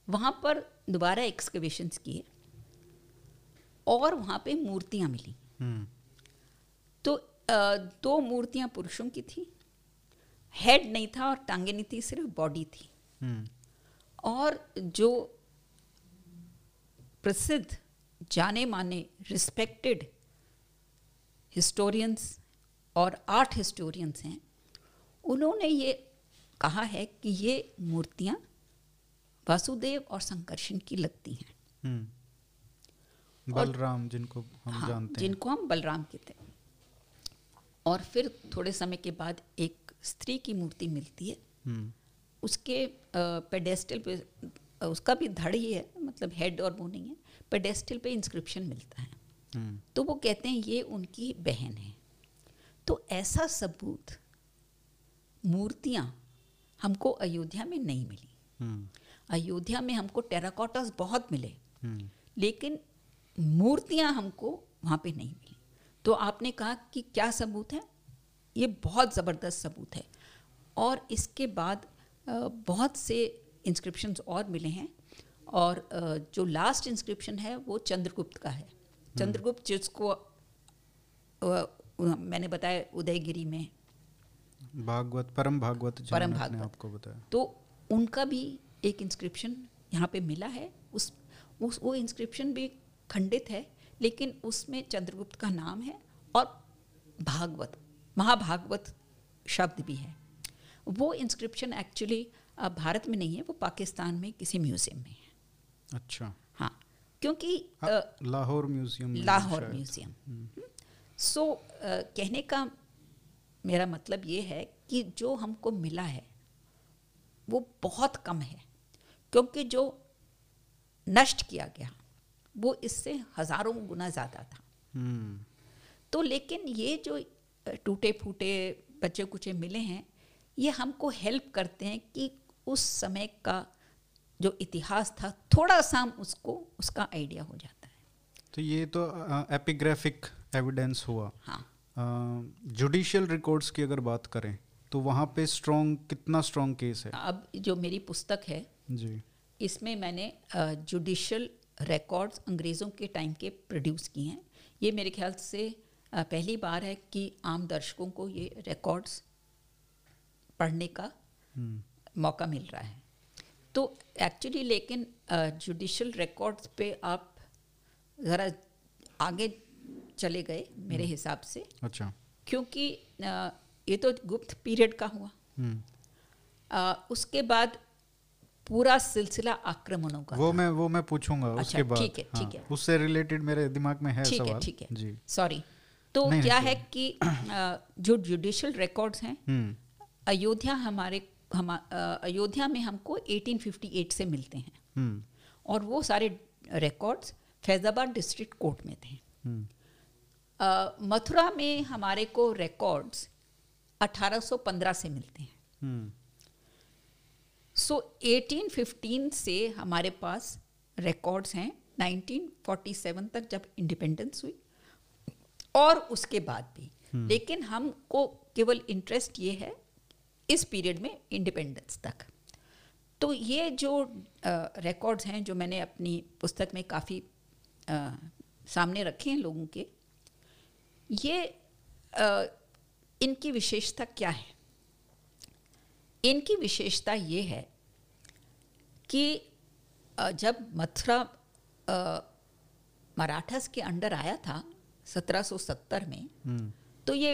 वहाँ पर दोबारा एक्सकवेशंस किए और वहाँ पे मूर्तियाँ मिली। हम्म, तो दो मूर्तियाँ पुरुषों की थी। हेड नहीं था और टांगे नहीं थी सिर्फ़ बॉडी थी। हम्म, और जो प्रसिद्ध जाने माने रिस्पेक्टेड हिस्टोरियंस और आर्ट हिस्टोरियंस हैं उन्होंने ये कहा है कि ये मूर्तियाँ वासुदेव और संकर्षण की लगती हैं। हम्म। बलराम जिनको हम हाँ, जानते हैं। जिनको हम बलराम कहते हैं। और फिर थोड़े समय के बाद एक स्त्री की मूर्ति मिलती है। हम्म, उसके पेडेस्टल पे उसका भी धड़ ही है मतलब हेड और वो नहीं है पेडेस्टल पे इंस्क्रिप्शन मिलता है। हम्म, तो वो कहते हैं ये उनकी बहन है। तो ऐसा सबूत मूर्तियाँ हमको अयोध्या में नहीं मिली। हम्म, अयोध्या में हमको टेराकोटास बहुत मिले। हम्म, लेकिन मूर्तियाँ हमको वहाँ पे नहीं मिली। तो आपने कहा कि क्या सबूत है? ये बहुत ज़बरदस्त सबूत है। और इसके बाद बहुत से इंस्क्रिप्शन और मिले हैं। और जो लास्ट इंस्क्रिप्शन है वो चंद्रगुप्त का है। चंद्रगुप्त जिसको मैंने बताया उदयगिरी में भागवत परम भागवत परम भागवत। आपको बताया। तो उनका भी एक इंस्क्रिप्शन यहाँ पे मिला है। उस उस वो इंस्क्रिप्शन भी खंडित है लेकिन उसमें चंद्रगुप्त का नाम है और भागवत महाभागवत शब्द भी है। वो इंस्क्रिप्शन एक्चुअली भारत में नहीं है वो पाकिस्तान में किसी म्यूज़ियम में है। अच्छा। हाँ क्योंकि हाँ, लाहौर म्यूज़ियम लाहौर म्यूज़ियम सो कहने का मेरा मतलब ये है कि जो हमको मिला है वो बहुत कम है क्योंकि जो नष्ट किया गया वो इससे हज़ारों गुना ज़्यादा था। हम्म, तो लेकिन ये जो टूटे फूटे बचे कुचे मिले हैं ये हमको हेल्प करते हैं कि उस समय का जो इतिहास था थोड़ा सा हम उसको उसका आइडिया हो जाता है। तो ये तो एपिग्राफिक एविडेंस हुआ। हाँ। जुडिशियल रिकॉर्ड्स की अगर बात करें तो वहाँ पे स्ट्रॉन्ग कितना स्ट्रॉन्ग केस है? अब जो मेरी पुस्तक है जी। इसमें मैंने जुडिशियल रिकॉर्ड्स अंग्रेज़ों के टाइम के प्रोड्यूस किए हैं। ये मेरे ख्याल से पहली बार है कि आम दर्शकों को ये रिकॉर्ड्स पढ़ने का हम्म, मौका मिल रहा है। तो एक्चुअली लेकिन जुडिशियल रिकॉर्ड्स पे आप ज़रा आगे चले गए मेरे हिसाब से। अच्छा। क्योंकि ये तो गुप्त पीरियड का हुआ। हम्म, अ, उसके बाद पूरा सिलसिला आक्रमणों का वो मैं वो मैं पूछूँगा अच्छा, उसके बाद। ठीक है, ठीक हाँ, है। उससे रिलेटेड मेरे दिमाग में है ठीक है सवाल। ठीक है। जी। सॉरी तो क्या है कि जो जुडिशियल रिकॉर्ड्स हैं हम्म। अयोध्या हमारे हम अयोध्या में हमको 1858 से मिलते हैं। हम्म। और वो सारे रिकॉर्ड्स फैजाबाद डिस्ट्रिक्ट कोर्ट में थे। हम्म। मथुरा में हमारे को रिकॉर्ड्स 1815 से मिलते हैं। हम्म। सो 1815 से हमारे पास रिकॉर्ड्स हैं। 1947 तक जब इंडिपेंडेंस हुई। और उसके बाद भी। hmm. लेकिन हमको केवल इंटरेस्ट ये है इस पीरियड में इंडिपेंडेंस तक। तो ये जो रिकॉर्ड्स हैं जो मैंने अपनी पुस्तक में काफ़ी सामने रखे हैं लोगों के ये अ, इनकी विशेषता क्या है? इनकी विशेषता ये है कि जब मथुरा मराठास के अंडर आया था 1770 में हम्म। तो ये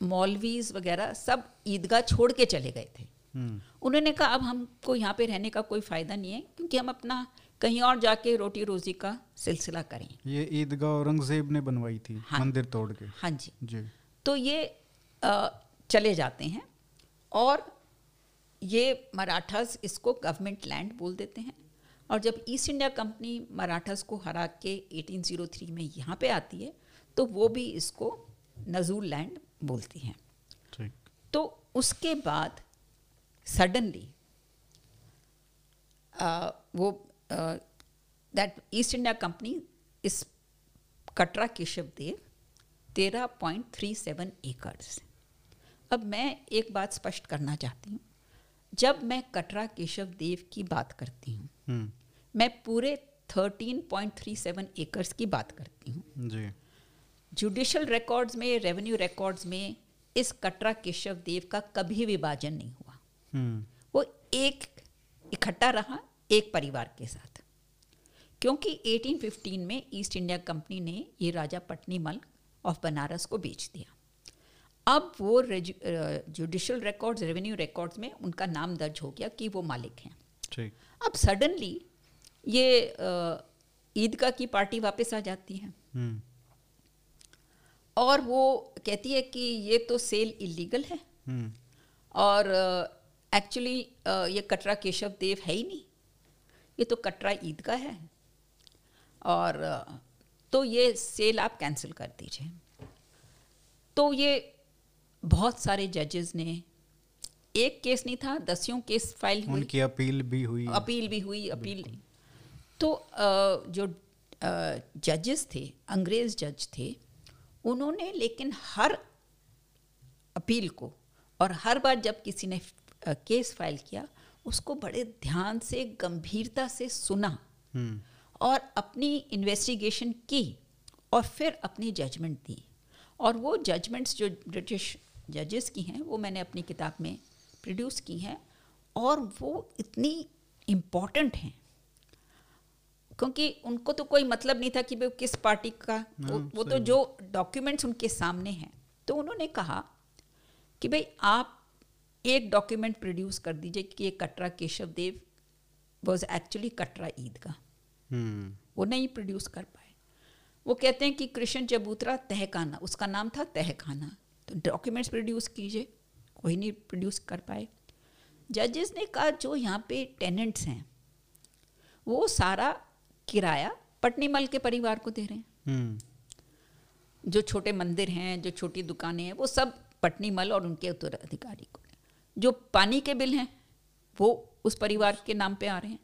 मौलवीज वगैरह सब ईदगाह छोड़ के चले गए थे। हम्म। उन्होंने कहा अब हमको यहाँ पे रहने का कोई फ़ायदा नहीं है क्योंकि हम अपना कहीं और जाके रोटी रोज़ी का सिलसिला करें। ये ईदगाह औरंगज़ेब ने बनवाई थी हाँ। मंदिर तोड़ के। हाँ जी। जी। तो ये अ, चले जाते हैं और ये मराठास इसको गवर्नमेंट लैंड बोल देते हैं। और जब ईस्ट इंडिया कंपनी मराठास को हरा के 1803 में यहाँ पे आती है तो वो भी इसको नजूर लैंड बोलती हैं। तो उसके बाद सडनली वो दैट ईस्ट इंडिया कंपनी इस कटरा केशव देव तेरह पॉइंट थ्री सेवन एकर्स अब मैं एक बात स्पष्ट करना चाहती हूँ। जब मैं कटरा केशव देव की बात करती हूँ हम्म। मैं पूरे thirteen point three seven acres की बात करती हूँ। जुडिशल रिकॉर्ड्स में रेवेन्यू रिकॉर्ड्स में इस कटरा केशव देव का कभी विभाजन नहीं हुआ। हम्म। वो एक इकट्ठा रहा एक परिवार के साथ। क्योंकि 1815 में ईस्ट इंडिया कंपनी ने ये राजा पटनीमल ऑफ़ बनारस को बेच दिया। अब वो जुडिशल रिकॉर्ड्स रेवेन्यू रिकॉर्ड्स में उनका नाम दर्ज हो गया कि वो मालिक हैं। अब सडनली ये ईदगाह की पार्टी वापस आ जाती है। हम्म। और वो कहती है कि ये तो सेल इलीगल है। हम्म। और एक्चुअली ये कटरा केशव देव है ही नहीं। ये तो कटरा ईदगाह है। और तो ये सेल आप कैंसिल कर दीजिए। तो ये बहुत सारे जजेस ने एक केस नहीं था दसियों केस फ़ाइल हुए उनकी अपील भी हुई। अपील भी हुई अपील तो जो जजेस थे अंग्रेज़ जज थे उन्होंने लेकिन हर अपील को और हर बार जब किसी ने केस फ़ाइल किया उसको बड़े ध्यान से गंभीरता से सुना हम्म। और अपनी इन्वेस्टिगेशन की और फिर अपनी जजमेंट दी। और वो जजमेंट्स जो ब्रिटिश जजेस की हैं वो मैंने अपनी किताब में प्रोड्यूस की हैं और वो इतनी इंपॉर्टेंट हैं। क्योंकि उनको तो कोई मतलब नहीं था कि भाई किस पार्टी का वो, हाँ, वो तो जो डॉक्यूमेंट्स उनके सामने हैं। तो उन्होंने कहा कि भाई आप एक डॉक्यूमेंट प्रोड्यूस कर दीजिए कि ये कटरा केशव देव वॉज़ एक्चुअली कटरा ईदगाह हम्म। वो नहीं प्रोड्यूस कर पाए। वो कहते हैं कि कृष्ण चबूतरा तहखाना उसका नाम था तहखाना। तो डॉक्यूमेंट्स प्रोड्यूस कीजिए कोई नहीं प्रोड्यूस कर पाए। जजेस ने कहा जो यहाँ पे टेनेंट्स हैं वो सारा किराया पटनीमल के परिवार को दे रहे हैं। हम्म। जो छोटे मंदिर हैं जो छोटी दुकानें हैं वो सब पटनीमल और उनके उत्तराधिकारी को। जो पानी के बिल हैं वो उस परिवार के नाम पे आ रहे हैं।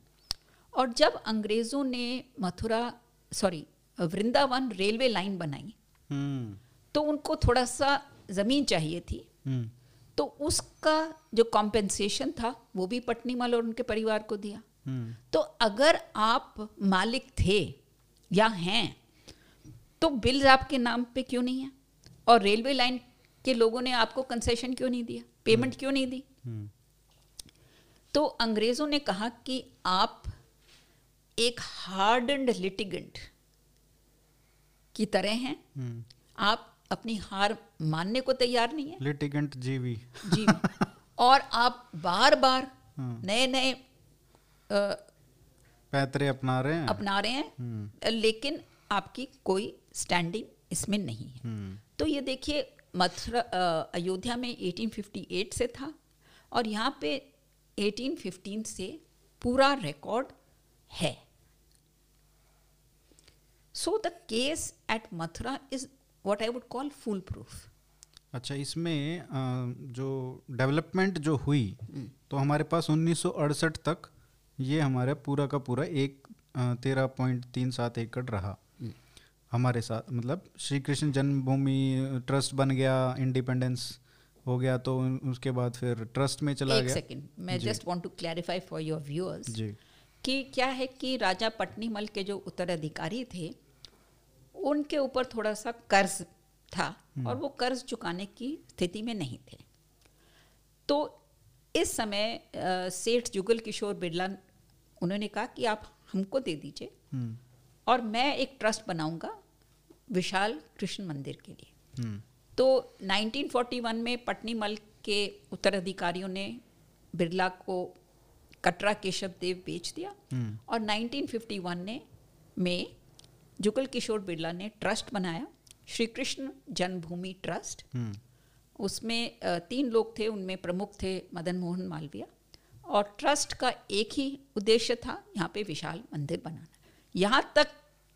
और जब अंग्रेज़ों ने Mathura sorry Vrindavan railway line बनाई हम्म। तो उनको थोड़ा सा ज़मीन चाहिए थी। हम्म, तो उसका जो कॉम्पेंसेशन था वो भी पटनीमल और उनके परिवार को दिया। हम्म, तो अगर आप मालिक थे या हैं तो बिल्स आपके नाम पे क्यों नहीं है? और रेलवे लाइन के लोगों ने आपको कंसेशन क्यों नहीं दिया? पेमेंट क्यों नहीं दी? हम्म, तो अंग्रेज़ों ने कहा कि आप एक हार्ड एंड लिटिगेंट की तरह हैं। हम्म। आप अपनी हार मानने को तैयार नहीं है। लिटिगेंट जीवी। जी। और आप बार बार। नए नए पैतरे अपना रहे हैं। अपना रहे हैं। हम्म, लेकिन आपकी कोई स्टैंडिंग इसमें नहीं है। हम्म, तो ये देखिए मथुरा अयोध्या में 1858 से था और यहाँ पे 1815 से पूरा रिकॉर्ड है। So the case at Mathura is what I would call full proof अच्छा इसमें जो डेवलपमेंट जो हुई तो हमारे पास 1968 तक ये हमारा पूरा का पूरा एक तेरह पॉइंट तीन सात एकड़ रहा। हमारे साथ मतलब श्री कृष्ण जन्मभूमि ट्रस्ट बन गया इंडिपेंडेंस हो गया तो उसके बाद फिर ट्रस्ट में चला एक गया। सेकेंड मैं just want to clarify for your viewers जी। कि क्या है कि राजा पट्नीमल के जो उत्तराधिकारी थे उनके ऊपर थोड़ा सा कर्ज था और वो कर्ज चुकाने की स्थिति में नहीं थे। तो इस समय सेठ जुगल किशोर बिरला उन्होंने कहा कि आप हमको दे दीजिए हम्म, और मैं एक ट्रस्ट बनाऊँगा विशाल कृष्ण मंदिर के लिए। हम्म, तो 1941 में पटनी मल के उत्तराधिकारियों ने बिरला को कटरा केशव देव बेच दिया हम्म, और 1951 ने में जुगल किशोर बिरला ने ट्रस्ट बनाया श्री कृष्ण जन्मभूमि ट्रस्ट। हम्म, उसमें तीन लोग थे उनमें प्रमुख थे मदन मोहन मालवीय। और ट्रस्ट का एक ही उद्देश्य था यहाँ पे विशाल मंदिर बनाना। यहाँ तक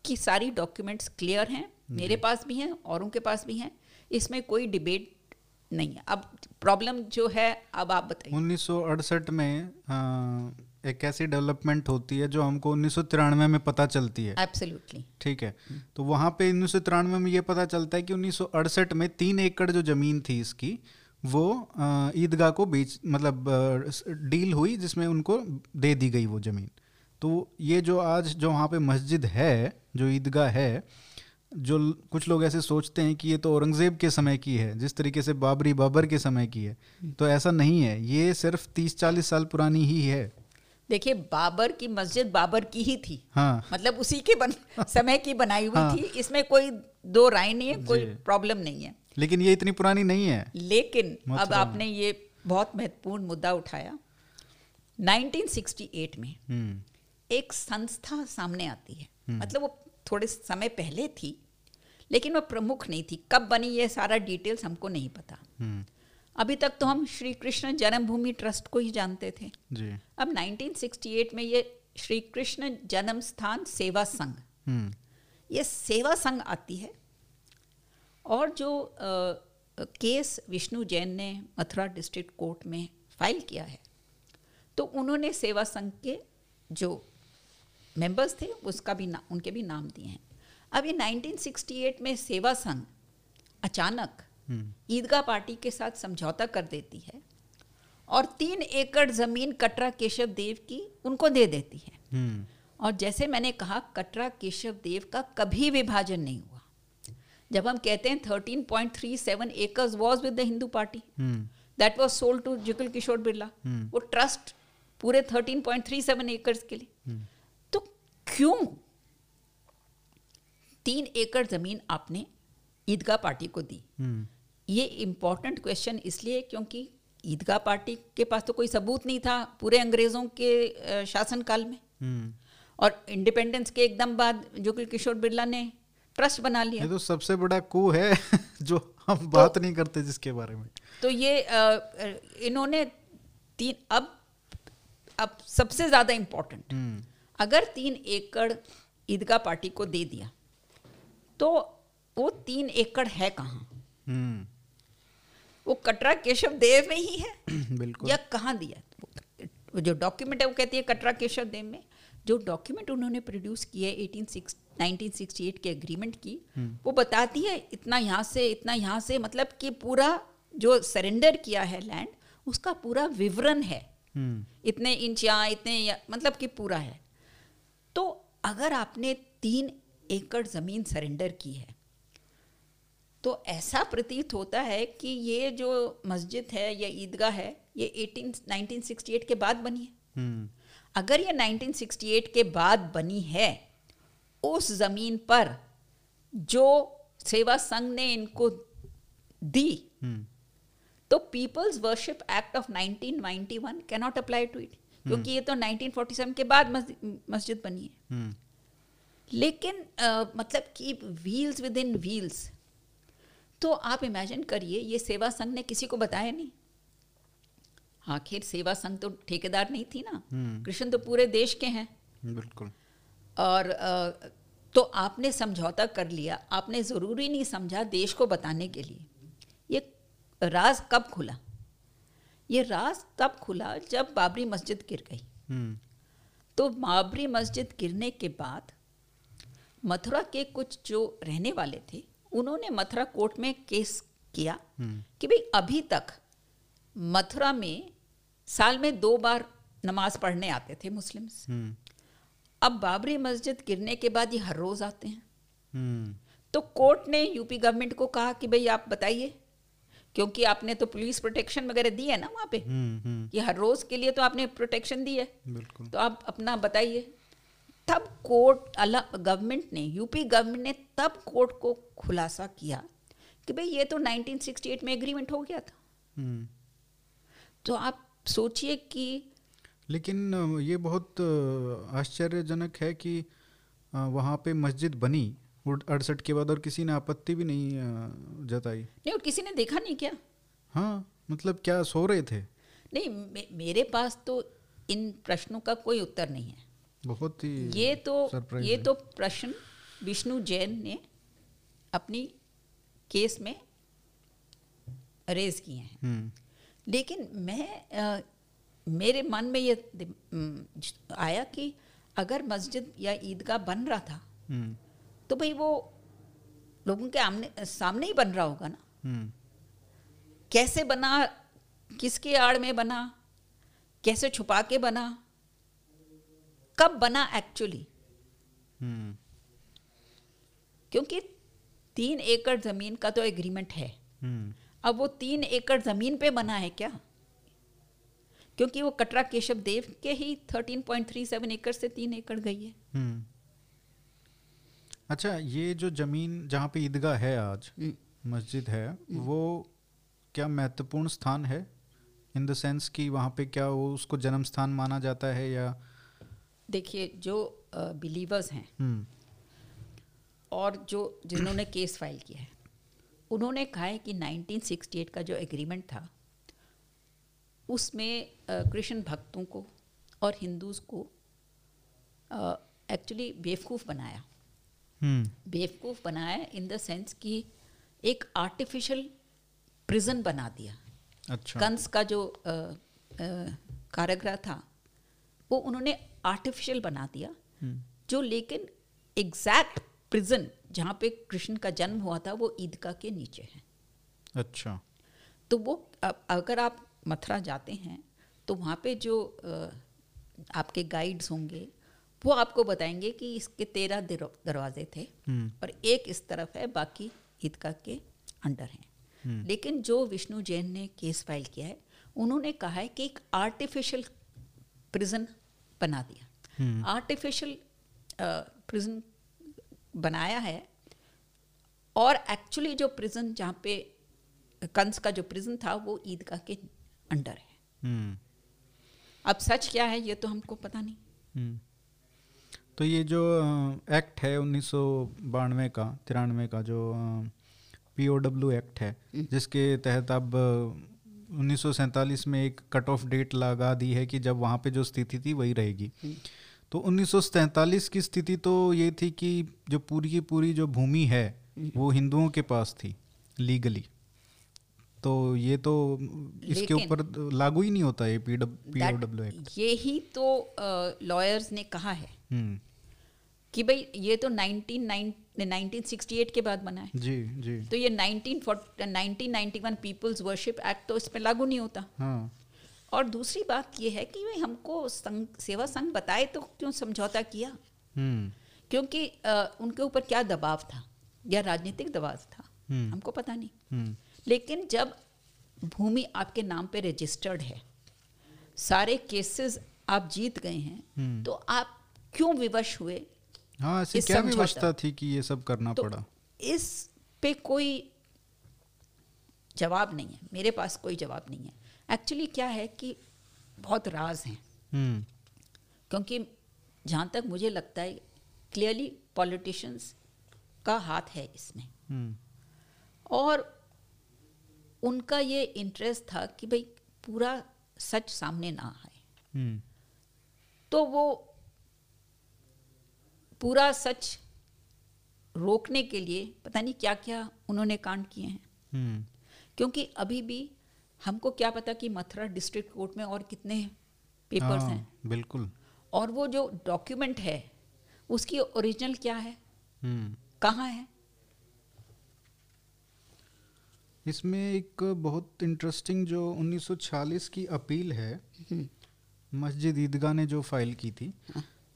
की सारी डॉक्यूमेंट्स क्लियर हैं। मेरे पास भी हैं औरों के पास भी हैं इसमें कोई डिबेट नहीं है। अब प्रॉब्लम जो है अब आप बताइए। 1968 में अ, एक ऐसी डेवलपमेंट होती है जो हमको उन्नीस सौ तिरानवे में पता चलती है। एब्सोल्युटली ठीक है? तो वहाँ पे उन्नीस सौ तिरानवे में ये पता चलता है कि उन्नीस सौ अड़सठ में तीन एकड़ जो ज़मीन थी इसकी वो ईदगाह को बेच मतलब डील हुई जिसमें उनको दे दी गई वो ज़मीन। तो ये जो आज जो वहाँ पे मस्जिद है जो ईदगाह है जो कुछ लोग ऐसे सोचते हैं कि ये तो औरंगज़ेब के समय की है जिस तरीके से बाबरी बाबर के समय की है तो ऐसा नहीं है ये सिर्फ़ तीस चालीस साल पुरानी ही है। देखिए बाबर की मस्जिद बाबर की ही थी। हाँ। मतलब उसी के बन, समय की बनाई हुई हाँ। थी इसमें कोई दो राय नहीं है कोई प्रॉब्लम नहीं है। लेकिन ये इतनी पुरानी नहीं है। लेकिन अब आपने ये बहुत महत्वपूर्ण मुद्दा उठाया। 1968 में हम्म। एक संस्था सामने आती है। मतलब वो थोड़े समय पहले थी लेकिन वह प्रमुख नहीं थी। कब बनी ये सारा डिटेल्स हमको नहीं पता। हम्म। अभी तक तो हम श्री कृष्ण जन्मभूमि ट्रस्ट को ही जानते थे। जी। अब 1968 में ये श्री कृष्ण जन्म स्थान सेवा संघ। हम्म। ये सेवा संघ आती है और जो अ, केस विष्णु जैन ने मथुरा डिस्ट्रिक्ट कोर्ट में फ़ाइल किया है तो उन्होंने सेवा संघ के जो मेंबर्स थे उसका भी ना उनके भी नाम दिए हैं। अब ये 1968 में सेवा संघ अचानक हम्म। ईदगाह पार्टी के साथ समझौता कर देती है और तीन एकड़ ज़मीन कटरा केशव देव की उनको दे देती है। हम्म। और जैसे मैंने कहा कटरा केशव देव का कभी विभाजन नहीं हुआ। जब हम कहते हैं 13.37 acres was with the Hindu party hmm. That was sold to Jugal Kishore Birla हम्म। वो ट्रस्ट पूरे 13.37 एकर्स के लिए। तो क्यों तीन एकड़ ज़मीन आपने ईदगाह पार्टी को दी। हम्म। ये इम्पोर्टेंट क्वेश्चन इसलिए क्योंकि ईदगाह पार्टी के पास तो कोई सबूत नहीं था पूरे अंग्रेज़ों के शासनकाल में। हम्म। और इंडिपेंडेंस के एकदम बाद जुगल किशोर बिरला ने ट्रस्ट बना लिया। ये तो सबसे बड़ा कू है जो हम तो, बात नहीं करते जिसके बारे में। तो ये इन्होंने तीन अब अब सबसे ज़्यादा इम्पोर्टेंट हम्म। अगर तीन एकड़ ईदगाह पार्टी को दे दिया तो वो तीन एकड़ है कहाँ? हम्म। वो कटरा केशव देव में ही है? बिल्कुल। या कहाँ दिया? वो जो डॉक्यूमेंट है वो कहती है कटरा केशव देव में। जो डॉक्यूमेंट उन्होंने प्रोड्यूस किए 1860 1968 के एग्रीमेंट की हम्म। वो बताती है इतना यहाँ से इतना यहाँ से मतलब कि पूरा जो सरेंडर किया है लैंड उसका पूरा विवरण है। हम्म। इतने इंच यहाँ इतने या, मतलब कि पूरा है। तो अगर आपने तीन एकड़ ज़मीन सरेंडर की है। तो ऐसा प्रतीत होता है कि ये जो मस्जिद है या ईदगाह है ये 18 1968 के बाद बनी है। हम्म। अगर ये 1968 के बाद बनी है उस ज़मीन पर जो सेवा संघ ने इनको दी हम्म। तो people's worship act of 1991 cannot apply to it क्योंकि ये तो 1947 के बाद मस्जिद मस्जिद बनी है। हम्म। लेकिन अ, मतलब कि व्हील्स विद इन व्हील्स तो आप इमेजिन करिए ये सेवा संघ ने किसी को बताया नहीं? आखिर सेवा संघ तो ठेकेदार नहीं थी ना? हम्म। कृष्ण तो पूरे देश के हैं। बिल्कुल। और तो आपने समझौता कर लिया। आपने ज़रूरी नहीं समझा देश को बताने के लिए। ये राज कब खुला? ये राज तब खुला जब बाबरी मस्जिद गिर गई। हम्म। तो बाबरी मस्जिद गिरने के बाद मथुरा के कुछ जो रहने वाले थे उन्होंने मथुरा कोर्ट में केस किया हम्म। कि भाई अभी तक मथुरा में साल में दो बार नमाज़ पढ़ने आते थे मुस्लिम्स। हम्म। अब बाबरी मस्जिद गिरने के बाद ये हर रोज आते हैं। हम्म। तो कोर्ट ने यूपी गवर्नमेंट को कहा कि भाई आप बताइए क्योंकि आपने तो पुलिस प्रोटेक्शन वगैरह दी है ना वहाँ पे? ये हर रोज के लिए तो आपने प्रोटेक्शन दी है। तो आप अपना बताइए तब कोर्ट अलग गवर्नमेंट ने यूपी गवर्नमेंट ने तब कोर्ट को खुलासा किया कि भाई ये तो 1968 में एग्रीमेंट हो गया था। हम्म। तो आप सोचिए कि लेकिन ये बहुत आश्चर्यजनक है कि वहाँ पे मस्जिद बनी अड़सठ के बाद और किसी ने आपत्ति भी नहीं जताई। नहीं और किसी ने देखा नहीं क्या? हाँ मतलब क्या सो रहे थे? नहीं मे, मेरे पास तो इन प्रश्नों का कोई उत्तर नहीं है। बहुत ही ये तो ये तो प्रश्न विष्णु जैन ने अपनी केस में रेज किए हैं। हम्म। लेकिन मैं अ, मेरे मन में ये आया कि अगर मस्जिद या ईदगाह बन रहा था हम्म। तो भाई वो लोगों के आमने सामने ही बन रहा होगा ना। हम्म। कैसे बना किसके आड़ में बना कैसे छुपा के बना कब बना एक्चुअली हम्म। क्योंकि तीन एकड़ ज़मीन का तो एग्रीमेंट है। हम्म। अब वो तीन एकड़ ज़मीन पे बना है क्या? क्योंकि वो कटरा केशव देव के ही 13.37 एकड़ से तीन एकड़ गई है। हम्म। अच्छा ये जो ज़मीन जहाँ पे ईदगाह है आज मस्जिद है वो क्या महत्वपूर्ण स्थान है? इन द सेंस कि वहाँ पे क्या वो उसको जन्म स्थान माना जाता है या देखिए जो बिलीवर्स हैं हम्म। और जो जिन्होंने केस फ़ाइल किया है उन्होंने कहा है कि 1968 का जो एग्रीमेंट था उसमें कृष्ण भक्तों को और हिंदूज को एक्चुअली बेवकूफ़ बनाया। हम्म। बेवकूफ़ बनाया इन द सेंस कि एक आर्टिफिशियल प्रिजन बना दिया। अच्छा। कंस का जो कारागृह था वो उन्होंने आर्टिफिशियल बना दिया हम्म। जो लेकिन एग्जैक्ट प्रिजन जहाँ पे कृष्ण का जन्म हुआ था वो ईदगाह के नीचे है। अच्छा। तो वो अगर आप मथुरा जाते हैं तो वहाँ पे जो आपके गाइड्स होंगे वो आपको बताएँगे कि इसके तेरह दरवाजे थे हम्म। और एक इस तरफ़ है बाकी ईदगाह के अंडर हैं। हम्म। लेकिन जो विष्णु जैन ने केस फ़ाइल किया है उन्होंने कहा है कि एक आर्टिफिशियल प्रिजन बना दिया। हम्म। आर्टिफिशियल प्रिजन बनाया है। और एक्चुअली जो प्रिजन जहाँ पे कंस का जो प्रिजन था वो ईदगाह के अंडर है। हम्म। अब सच क्या है ये तो हमको पता नहीं। हम्म। तो ये जो एक्ट है उन्नीस सौ बानवे का तिरानवे का जो पीओडब्ल्यू एक्ट है जिसके तहत अब उन्नीस में एक कट ऑफ़ डेट लगा दी है कि जब वहाँ पे जो स्थिति थी वही रहेगी। तो उन्नीस की स्थिति तो ये थी कि जो पूरी की पूरी जो भूमि है वो हिंदुओं के पास थी लीगली तो ये तो इसके ऊपर लागू ही नहीं होता ये पी डब्ल्यू एक्ट ये ही तो लॉयर्स ने कहा है हम्म। कि भाई ये तो 19, 1968 के बाद बना है जी जी। तो ये 1940 1991 पीपल्स वर्शिप एक्ट तो इस पर लागू नहीं होता। हाँ। और दूसरी बात ये है कि हमको संघ सेवा संघ बताए तो क्यों समझौता किया? हम्म। क्योंकि अ, उनके ऊपर क्या दबाव था? या राजनीतिक दबाव था? हम्म। हमको पता नहीं। हम्म। लेकिन जब भूमि आपके नाम पे रजिस्टर्ड है सारे केसेस आप जीत गए हैं। तो आप क्यों विवश हुए? हाँ ऐसी क्या व्यवस्था थी कि ये सब करना तो पड़ा? इस पे कोई जवाब नहीं है। मेरे पास कोई जवाब नहीं है। एक्चुअली क्या है कि बहुत राज हैं। हम्म। क्योंकि जहाँ तक मुझे लगता है क्लियरली पॉलिटिशियंस का हाथ है इसमें। हम्म। और उनका ये इंटरेस्ट था कि भाई पूरा सच सामने ना आए। हम्म। तो वो पूरा सच रोकने के लिए पता नहीं क्या क्या उन्होंने कांड किए हैं। हम्म। क्योंकि अभी भी हमको क्या पता कि मथुरा डिस्ट्रिक्ट कोर्ट में और कितने पेपर्स हाँ, हैं बिल्कुल। और वो जो डॉक्यूमेंट है उसकी ओरिजिनल क्या है? हम्म। कहाँ है? इसमें एक बहुत इंटरेस्टिंग जो 1946 की अपील है मस्जिद ईदगाह ने जो फ़ाइल की थी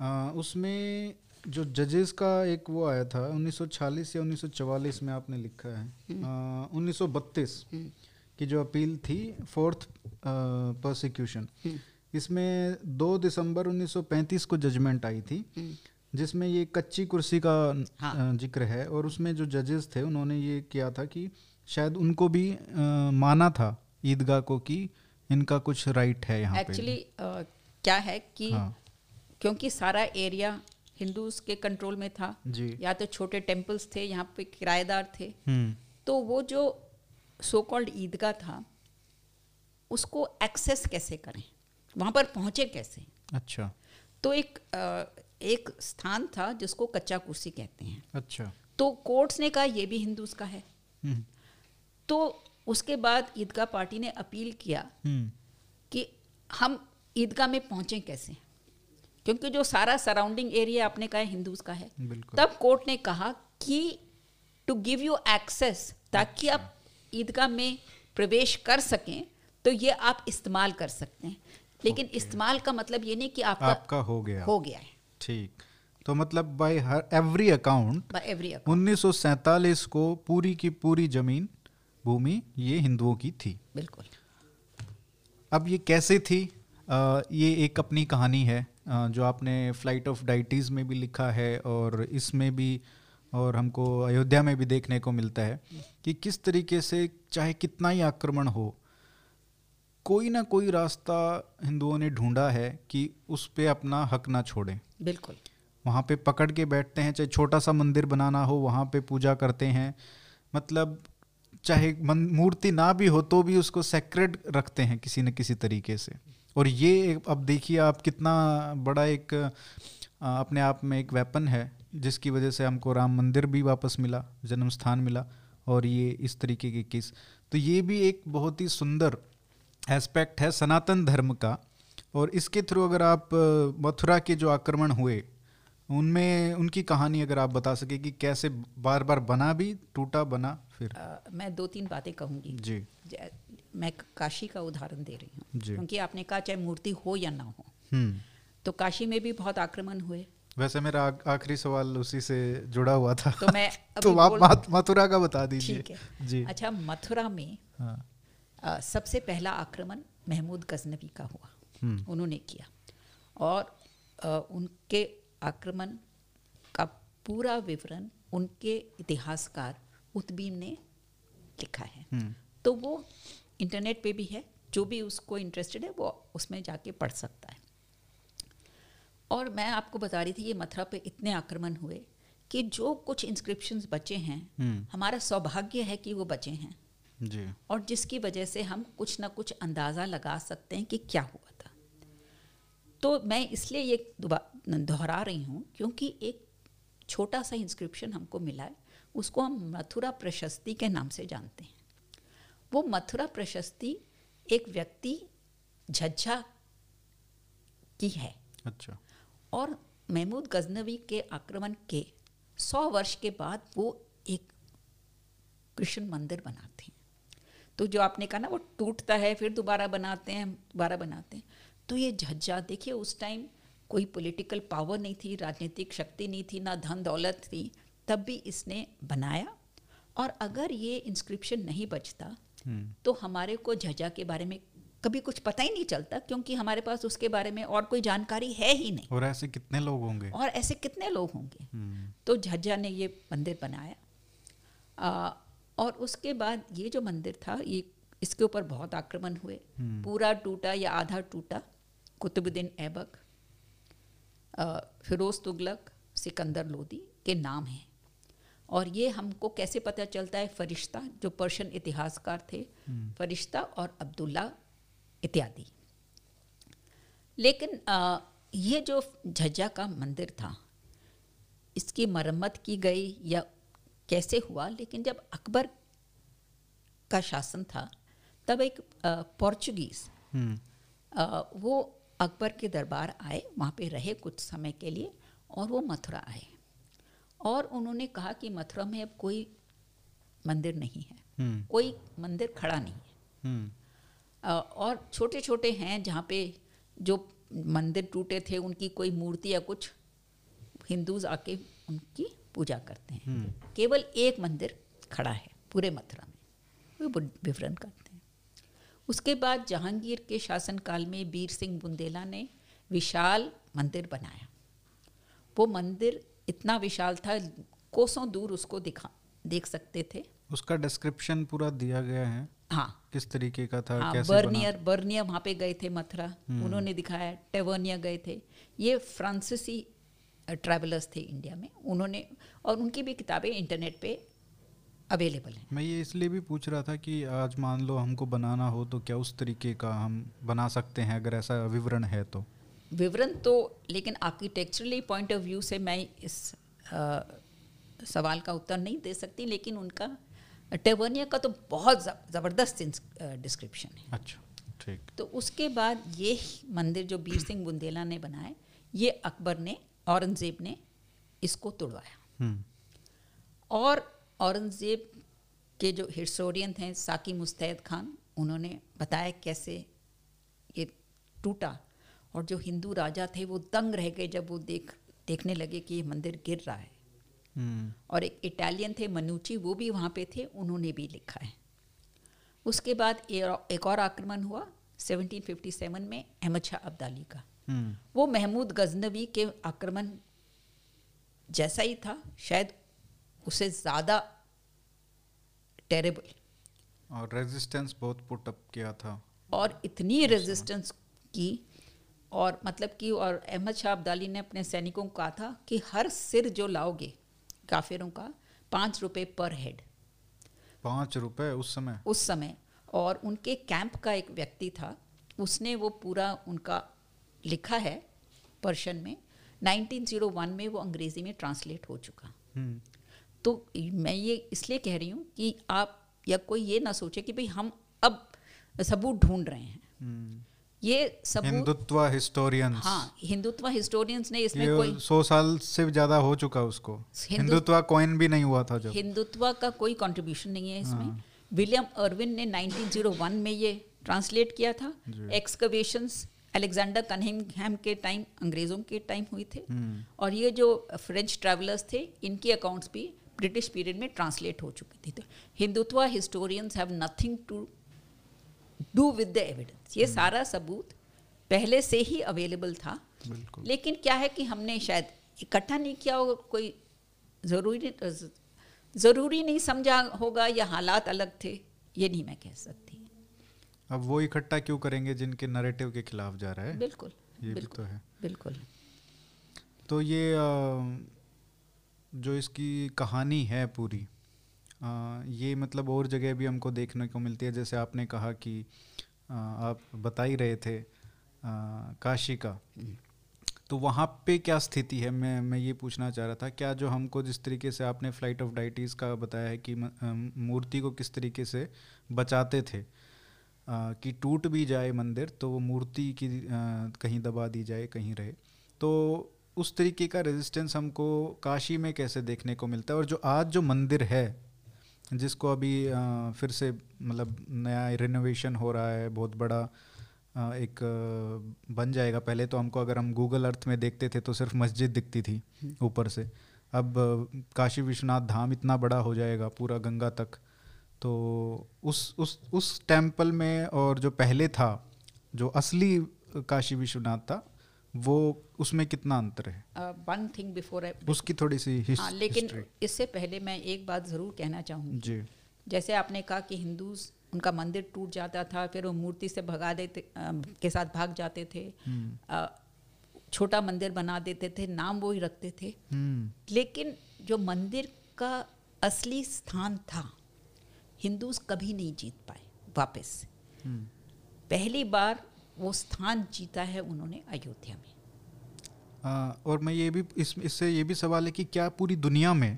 आ, उसमें जो जजेस का एक वो आया था 1946 या 1944 में आपने लिखा है आ, 1932 की जो अपील थी फोर्थ प्रोसिक्यूशन इसमें 2 दिसंबर 1935 को जजमेंट आई थी जिसमें ये कच्ची कुर्सी का हाँ। ज़िक्र है और उसमें जो जजेस थे उन्होंने ये किया था कि शायद उनको भी अ, माना था ईदगाह को कि इनका कुछ राइट है यहाँ एक्चुअली क्या है कि हाँ। क्योंकि सारा एरिया हिंदूज के कंट्रोल में था। या तो छोटे टेम्पल्स थे यहाँ पे किराएदार थे। हम्म। तो वो जो सो कॉल्ड ईदगाह था उसको एक्सेस कैसे करें? वहाँ पर पहुँचे कैसे? अच्छा। तो एक अ, एक स्थान था जिसको कच्चा कुर्सी कहते हैं। अच्छा। तो कोर्ट्स ने कहा ये भी हिंदूज का है। हम्म। तो उसके बाद ईदगाह पार्टी ने अपील किया हम्म। कि हम ईदगाह में पहुँचें कैसे? क्योंकि जो सारा सराउंडिंग एरिया आपने कहा हिंदूज का है। तब कोर्ट ने कहा कि टू गिव यू एक्सेस ताकि आप ईदगाह में प्रवेश कर सकें तो ये आप इस्तेमाल कर सकते हैं। लेकिन इस्तेमाल का मतलब ये नहीं कि आपका आपका हो गया। हो गया है। ठीक। तो मतलब बाय हर एवरी अकाउंट बाय एवरी 1947 को पूरी की पूरी ज़मीन भूमि ये हिंदुओं की थी। बिल्कुल। अब ये कैसे थी? अ, ये एक अपनी कहानी है। जो आपने फ़्लाइट ऑफ़ डाइटीज़ में भी लिखा है और इसमें भी और हमको अयोध्या में भी देखने को मिलता है कि किस तरीके से चाहे कितना ही आक्रमण हो कोई ना कोई रास्ता हिंदुओं ने ढूंढा है कि उस पे अपना हक ना छोड़ें। बिल्कुल। वहाँ पे पकड़ के बैठते हैं चाहे छोटा सा मंदिर बनाना हो वहाँ पे पूजा करते हैं। मतलब चाहे मूर्ति ना भी हो तो भी उसको सेक्रेड रखते हैं किसी न किसी तरीके से। और ये अब देखिए आप कितना बड़ा एक अपने आप में एक वेपन है जिसकी वजह से हमको राम मंदिर भी वापस मिला जन्म स्थान मिला और ये इस तरीके के केस। तो ये भी एक बहुत ही सुंदर एस्पेक्ट है सनातन धर्म का और इसके थ्रू अगर आप मथुरा के जो आक्रमण हुए उनमें उनकी कहानी अगर आप बता सके कि कैसे बार बार बना भी टूटा बना फिर। अ, मैं दो तीन बातें कहूँगी। ज- मैं काशी का उदाहरण दे रही हूँ। क्योंकि आपने कहा चाहे मूर्ति हो या ना हो। हम्म। तो काशी में भी बहुत आक्रमण हुए। वैसे मेरा आखिरी सवाल उसी से जुड़ा हुआ था। तो मैं तो आप मथुरा का बता दीजिए। जी। अच्छा मथुरा में हाँ। अ, सबसे पहला आक्रमण महमूद गजनबी का हुआ। हम्म, उन्होंने किया। और अ, उनके आक्रमण का पूरा विवरण उनके इतिहासकार उत्बीम ने लिखा है। हम्म, तो वो इंटरनेट पे भी है जो भी उसको इंटरेस्टेड है वो उसमें जाके पढ़ सकता है। और मैं आपको बता रही थी ये मथुरा पे इतने आक्रमण हुए कि जो कुछ इंस्क्रिप्शंस बचे हैं हम्म, हमारा सौभाग्य है कि वो बचे हैं। जी। और जिसकी वजह से हम कुछ ना कुछ अंदाज़ा लगा सकते हैं कि क्या हुआ था। तो मैं इसलिए ये दोहरा रही हूँ क्योंकि एक छोटा सा इंस्क्रिप्शन हमको मिला है उसको हम मथुरा प्रशस्ति के नाम से जानते हैं। वो मथुरा प्रशस्ति एक व्यक्ति झज्झा की है। अच्छा। और महमूद गजनवी के आक्रमण के सौ वर्ष के बाद वो एक कृष्ण मंदिर बनाते हैं। तो जो आपने कहा ना वो टूटता है फिर दोबारा बनाते हैं दोबारा बनाते हैं। तो ये झज्जा देखिए उस टाइम कोई पॉलिटिकल पावर नहीं थी राजनीतिक शक्ति नहीं थी ना धन दौलत थी तब भी इसने बनाया। और अगर ये इंस्क्रिप्शन नहीं बचता तो हमारे को झजा के बारे में कभी कुछ पता ही नहीं चलता क्योंकि हमारे पास उसके बारे में और कोई जानकारी है ही नहीं। और ऐसे कितने लोग होंगे? और ऐसे कितने लोग होंगे? हम्म, तो झज्जा ने ये मंदिर बनाया। आ, और उसके बाद ये जो मंदिर था ये इसके ऊपर बहुत आक्रमण हुए। हम्म। पूरा टूटा या आधा टूटा कुतुबुद्दीन ऐबक फिरोज तुगलक सिकंदर लोदी के नाम हैं। और ये हमको कैसे पता चलता है? फरिश्ता जो पर्शियन इतिहासकार थे हम्म, फरिश्ता और अब्दुल्ला इत्यादि। लेकिन आ, ये जो झज्जा का मंदिर था इसकी मरम्मत की गई या कैसे हुआ? लेकिन जब अकबर का शासन था तब एक पोर्चुगीज़ हम्म, वो अकबर के दरबार आए वहाँ पे रहे कुछ समय के लिए और वो मथुरा आए। और उन्होंने कहा कि मथुरा में अब कोई मंदिर नहीं है। हम्म, कोई मंदिर खड़ा नहीं है। हम्म, और छोटे छोटे हैं जहाँ पे जो मंदिर टूटे थे उनकी कोई मूर्ति या कुछ हिंदूज आके उनकी पूजा करते हैं। हम्म, केवल एक मंदिर खड़ा है पूरे मथुरा में। वो विवरण करते हैं। उसके बाद जहांगीर के शासनकाल में वीर सिंह बुंदेला ने विशाल मंदिर बनाया। वो मंदिर इतना विशाल था कोसों दूर उसको दिखा देख सकते थे। उसका डिस्क्रिप्शन पूरा दिया गया है। हाँ। किस तरीके का था हाँ कैसे बना? बर्नियर बर्नियर वहाँ पे गए थे मथुरा। उन्होंने दिखाया टेवर्निया गए थे। ये फ्रांसीसी ट्रैवलर्स थे इंडिया में। उन्होंने और उनकी भी किताबें इंटरनेट पे अवेलेबल हैं। मैं ये इसलिए भी पूछ रहा था कि आज मान लो हमको बनाना हो तो क्या उस तरीके का हम बना सकते हैं अगर ऐसा विवरण है तो? विवरण तो लेकिन आर्किटेक्चरली पॉइंट ऑफ़ व्यू से मैं इस अ, सवाल का उत्तर नहीं दे सकती लेकिन उनका टेवर्निया का तो बहुत ज़बरदस्त डिस्क्रिप्शन है। अच्छा ठीक। तो उसके बाद ये मंदिर जो बीर सिंह बुंदेला ने बनाए ये अकबर ने औरंगज़ेब ने इसको तोड़वाया। हम्म। और औरंगज़ेब के जो हिस्टोरियन थे साकी मुस्तैद खान उन्होंने बताया कैसे ये टूटा और जो हिंदू राजा थे वो दंग रह गए जब वो देख देखने लगे कि ये मंदिर गिर रहा है। हम्म। और एक इटालियन थे मनुची वो भी वहाँ पे थे उन्होंने भी लिखा है। उसके बाद एक और आक्रमण हुआ 1757 में अहमद शाह अब्दाली का। हम्म। वो महमूद गजनवी के आक्रमण जैसा ही था शायद उसे ज़्यादा टेरेबल और रेजिस्टेंस बहुत पुट अप किया था। और इतनी रेजिस्टेंस की और मतलब कि और अहमद शाह अब्दाली ने अपने सैनिकों को कहा था कि हर सिर जो लाओगे काफिरों का पाँच रुपये पर हेड। पाँच रुपये उस समय? उस समय। और उनके कैंप का एक व्यक्ति था उसने वो पूरा उनका लिखा है पर्शन में। 1901 में वो अंग्रेज़ी में ट्रांसलेट हो चुका। हम्म। तो मैं ये इसलिए कह रही हूँ कि आप या कोई ये ना सोचे कि भाई हम अब सबूत ढूंढ रहे हैं। हम्म। ये सबूत हिंदुत्व हिस्टोरियंस हाँ हिंदुत्व हिस्टोरियंस ने इसमें कोई सौ साल से ज़्यादा हो चुका उसको। हिंदुत्व कॉइन भी नहीं हुआ था जब। हिंदुत्व का कोई कंट्रीब्यूशन नहीं है इसमें। हाँ। विलियम अर्विन ने 1901 में ये ट्रांसलेट किया था। एक्सकवेशंस अलेक्जेंडर कनहिंगहैम के टाइम अंग्रेज़ों के टाइम हुई थे। हम्म। और ये जो फ्रेंच ट्रैवलर्स थे इनके अकाउंट्स भी ब्रिटिश पीरियड में ट्रांसलेट हो चुके थे। तो Hindutva historians have nothing to do with the evidence ये सारा सबूत पहले से ही अवेलेबल था। लेकिन क्या है कि हमने शायद इकट्ठा नहीं किया होगा कोई ज़रूरी ज़रूरी नहीं समझा होगा या हालात अलग थे ये नहीं मैं कह सकती। अब वो इकट्ठा क्यों करेंगे जिनके नरेटिव के खिलाफ जा रहा है? बिल्कुल ये भी बिल्कुल तो है। बिल्कुल। तो ये जो इसकी कहानी है पूरी ये मतलब और जगह भी हमको देखने को मिलती है जैसे आपने कहा कि आप बता ही रहे थे काशी का। तो वहाँ पे क्या स्थिति है? मैं मैं ये पूछना चाह रहा था क्या जो हमको जिस तरीके से आपने फ़्लाइट ऑफ़ डाइटीज़ का बताया है कि मूर्ति को किस तरीके से बचाते थे आ, कि टूट भी जाए मंदिर तो वो मूर्ति की आ, कहीं दबा दी जाए कहीं रहे। तो उस तरीके का रेजिस्टेंस हमको काशी में कैसे देखने को मिलता है? और जो आज जो मंदिर है जिसको अभी आ, फिर से मतलब नया रिनोवेशन हो रहा है बहुत बड़ा आ, एक आ, बन जाएगा। पहले तो हमको अगर हम गूगल अर्थ में देखते थे तो सिर्फ़ मस्जिद दिखती थी हम्म। ऊपर से। अब काशी विश्वनाथ धाम इतना बड़ा हो जाएगा पूरा गंगा तक। तो उस उस उस टेंपल में और जो पहले था जो असली काशी विश्वनाथ था वो उसमें कितना अंतर है? वन थिंग बिफोर उसकी थोड़ी सी हाँ लेकिन इससे पहले मैं एक बात ज़रूर कहना चाहूँगी। जी। जैसे आपने कहा कि हिंदूज उनका मंदिर टूट जाता था फिर वो मूर्ति से भगा देते आ, के साथ भाग जाते थे। हम्म। छोटा मंदिर बना देते थे नाम वो ही रखते थे। हम्म। लेकिन जो मंदिर का असली स्थान था हिंदूज कभी नहीं जीत पाए वापस। हम्म। पहली बार वो स्थान जीता है उन्होंने अयोध्या में। आ, और मैं ये भी इस इससे ये भी सवाल है कि क्या पूरी दुनिया में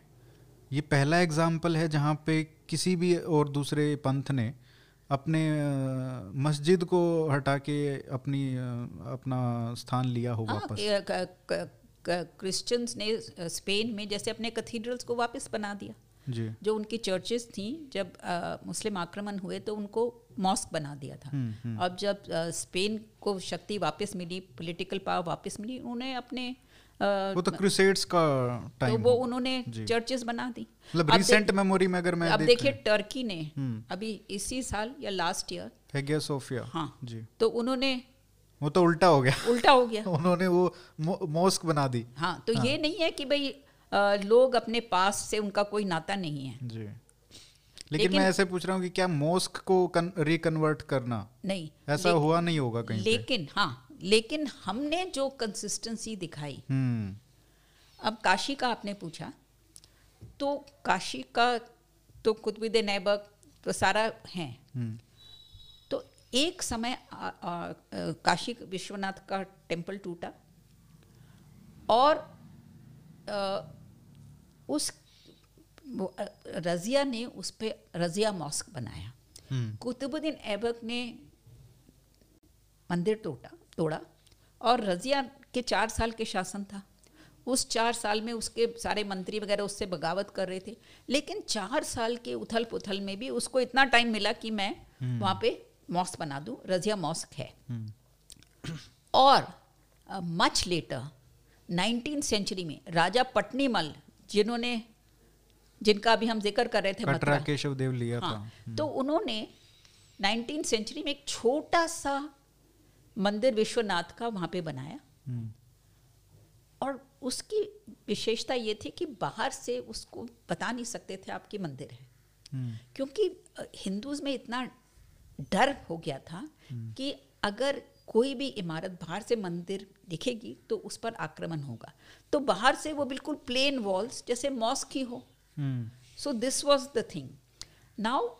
ये पहला एग्ज़ाम्पल है जहाँ पे किसी भी और दूसरे पंथ ने अपने मस्जिद को हटा के अपनी अपना स्थान लिया हो हाँ, वापस? क्रिश्चियंस ने स्पेन में जैसे अपने कैथीड्रल्स को वापस बना दिया। जी। जो उनकी चर्चेस थी जब आ, मुस्लिम आक्रमण हुए तो उनको मॉस्क बना दिया था। हम्म, हम्म। अब जब स्पेन को शक्ति वापस मिली पॉलिटिकल पावर वापस मिली उन्होंने अपने वो तो क्रूसेड्स का टाइम तो वो उन्होंने चर्चेस बना दी। मतलब रिसेंट मेमोरी में अगर मैं अब देखिए टर्की ने हम्म। अभी इसी साल या लास्ट ईयर हेगिया सोफिया। हाँ जी। तो उन्होंने वो तो उल्टा हो गया। उल्टा हो गया। उन्होंने वो मॉस्क बना दी। हाँ तो हाँ. ये नहीं है कि भाई लोग अपने पास से उनका कोई नाता नहीं है। जी। लेकिन, मैं ऐसे पूछ रहा हूँ कि क्या मोस्क को रिकन्वर्ट करना नहीं ऐसा हुआ नहीं होगा कहीं लेकिन हाँ लेकिन हमने जो कंसिस्टेंसी दिखाई हम्म। अब काशी का आपने पूछा तो काशी का तो कुतुबुद नैबक तो सारा है हम्म। तो एक समय आ, आ, काशी विश्वनाथ का टेंपल टूटा और आ, उस रजिया ने उस पर रजिया मॉस्क बनाया हम्म। कुतुबुद्दीन ऐबक ने मंदिर तोड़ा तोड़ा और रजिया के चार साल के शासन था उस चार साल में उसके सारे मंत्री वगैरह उससे बगावत कर रहे थे लेकिन चार साल के उथल पुथल में भी उसको इतना टाइम मिला कि मैं हम्म। वहाँ पे मॉस्क बना दूँ रजिया मॉस्क है हम्म। और मच लेटर नाइनटीन सेंचुरी में राजा पटनीमल जिन्होंने जिनका अभी हम ज़िक्र कर रहे थे कटरा केशव देव लिया हाँ, था हम्म। तो उन्होंने नाइनटीन सेंचुरी में एक छोटा सा मंदिर विश्वनाथ का वहाँ पे बनाया हम्म। और उसकी विशेषता ये थी कि बाहर से उसको बता नहीं सकते थे आपकी मंदिर है हम्म। क्योंकि हिंदूज में इतना डर हो गया था कि अगर कोई भी इमारत बाहर से मंदिर दिखेगी तो उस पर आक्रमण होगा तो बाहर से वो बिल्कुल प्लेन वॉल्स जैसे मॉस्क ही हो so this was the thing now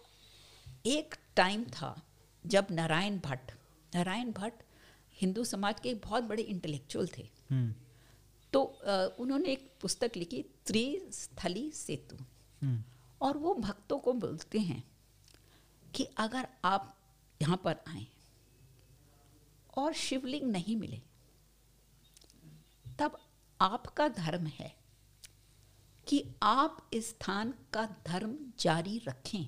एक टाइम था जब नारायण भट्ट नारायण भट्ट हिंदू समाज के एक बहुत बड़े इंटेलेक्चुअल थे। Hmm. तो uh, उन्होंने एक पुस्तक लिखी त्रिस्थली सेतु। Hmm. और वो भक्तों को बोलते हैं कि अगर आप यहाँ पर आए और शिवलिंग नहीं मिले तब आपका धर्म है। कि आप इस स्थान का धर्म जारी रखें।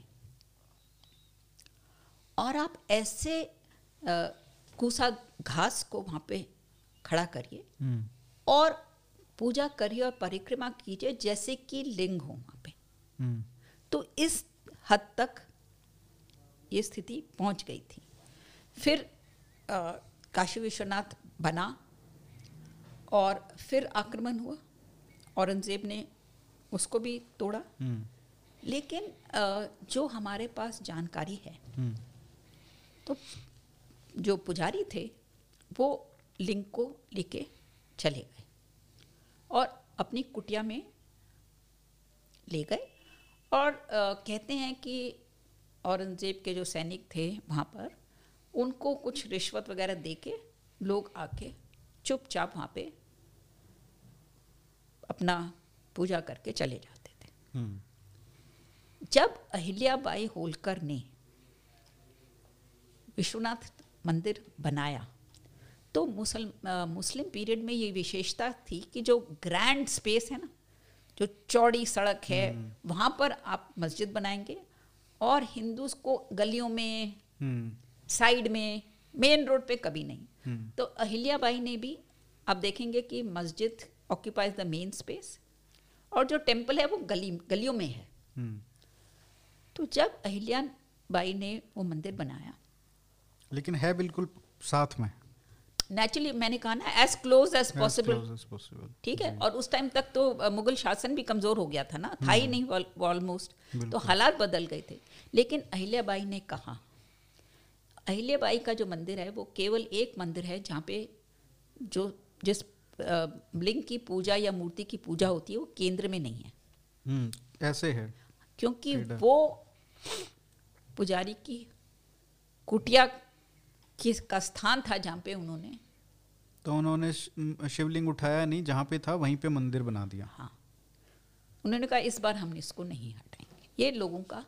और आप ऐसे कूसा घास को वहाँ पे खड़ा करिए। हम्म। और पूजा करिए और परिक्रमा कीजिए जैसे कि लिंग हो वहाँ पे। हम्म। तो इस हद तक ये स्थिति पहुँच गई थी। फिर आ, काशी विश्वनाथ बना और फिर आक्रमण हुआ। औरंगज़ेब ने उसको भी तोड़ा हम्म। लेकिन जो हमारे पास जानकारी है हम्म। तो जो पुजारी थे वो लिंग को लेके चले गए और अपनी कुटिया में ले गए और कहते हैं कि औरंगज़ेब के जो सैनिक थे वहाँ पर उनको कुछ रिश्वत वगैरह दे के लोग आके चुपचाप वहाँ पे अपना पूजा करके चले जाते थे। हम्म। जब अहिल्याबाई होलकर ने विश्वनाथ मंदिर बनाया तो मुसल मुस्लिम पीरियड में ये विशेषता थी कि जो ग्रैंड स्पेस है ना जो चौड़ी सड़क है वहाँ पर आप मस्जिद बनाएँगे और हिंदूज को गलियों में हम्म। साइड में मेन रोड पे कभी नहीं। हम्म। तो अहिल्याबाई ने भी आप देखेंगे कि मस्जिद ऑक्यूपाइज द मेन स्पेस और जो टेंपल है वो गली गलियों में है। हम्म। तो जब अहिल्याबाई ने वो मंदिर बनाया। लेकिन है बिल्कुल साथ में। नेचुरली मैंने कहा ना as close as possible close as possible. ठीक है? और उस टाइम तक तो मुगल शासन भी कमज़ोर हो गया था ना। था ही नहीं ऑलमोस्ट तो हालात बदल गए थे। लेकिन अहिल्याबाई ने कहा अहिल्याबाई का जो मंदिर है वो केवल एक मंदिर है जहाँ पे जो जिस लिंग की पूजा या मूर्ति की पूजा होती है वो केंद्र में नहीं है। हम्म ऐसे है। क्योंकि वो पुजारी की कुटिया की का स्थान था जहाँ पे उन्होंने तो उन्होंने शिवलिंग उठाया नहीं जहाँ पे था वहीं पे मंदिर बना दिया। हाँ। उन्होंने कहा इस बार हम इसको नहीं हटाएँगे। ये लोगों का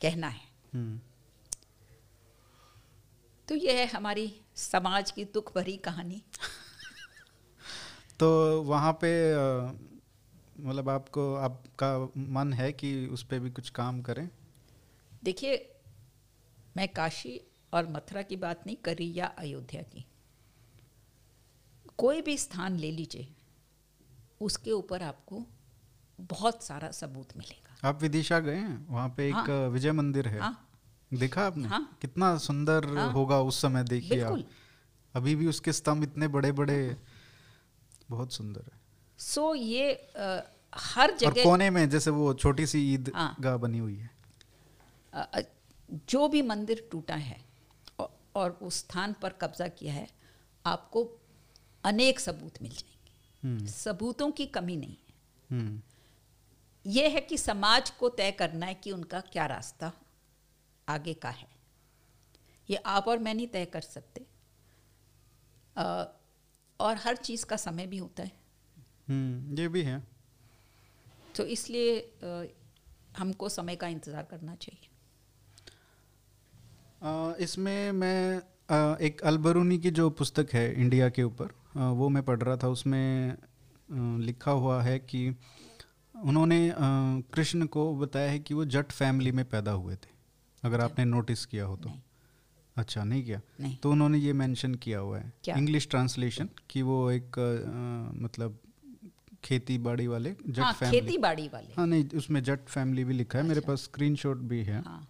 कहना है। हम्म। तो ये है हमारी समाज की दुख भरी कहानी। तो वहाँ पे मतलब आपको आपका मन है कि उस पे भी कुछ काम करें? देखिए मैं काशी और मथुरा की बात नहीं कर या अयोध्या की। कोई भी स्थान ले लीजिए उसके ऊपर आपको बहुत सारा सबूत मिलेगा। आप विदिशा गए हैं? वहाँ पे एक हाँ। विजय मंदिर है। हाँ। देखा आपने? हाँ। कितना सुंदर हाँ। होगा उस समय देखिए आप। अभी भी उसके स्तंभ इतने बड़े बड़े बहुत सुंदर है। सो ये अ, हर जगह कोने में जैसे वो छोटी सी ईद हाँ। गाह बनी हुई है। अ, जो भी मंदिर टूटा है औ- और उस स्थान पर कब्जा किया है आपको अनेक सबूत मिल जाएँगे। हम्म। सबूतों की कमी नहीं है। हम्म। ये है कि समाज को तय करना है कि उनका क्या रास्ता आगे का है। ये आप और मैं नहीं तय कर सकते। अ, और हर चीज़ का समय भी होता है। हम्म ये भी है। तो इसलिए हमको समय का इंतज़ार करना चाहिए। इसमें मैं एक अलबरूनी की जो पुस्तक है इंडिया के ऊपर वो मैं पढ़ रहा था उसमें लिखा हुआ है कि उन्होंने कृष्ण को बताया है कि वो जट फैमिली में पैदा हुए थे अगर आपने नोटिस किया हो तो। नहीं। अच्छा नहीं किया। नहीं। तो उन्होंने ये मेंशन किया हुआ है। इंग्लिश ट्रांसलेशन कि वो एक अ, मतलब खेती बाड़ी वाले जट हाँ फैमिली खेती बाड़ी वाले। हाँ नहीं उसमें जट फैमिली भी लिखा है। अच्छा। मेरे। पास स्क्रीनशॉट भी है। हाँ।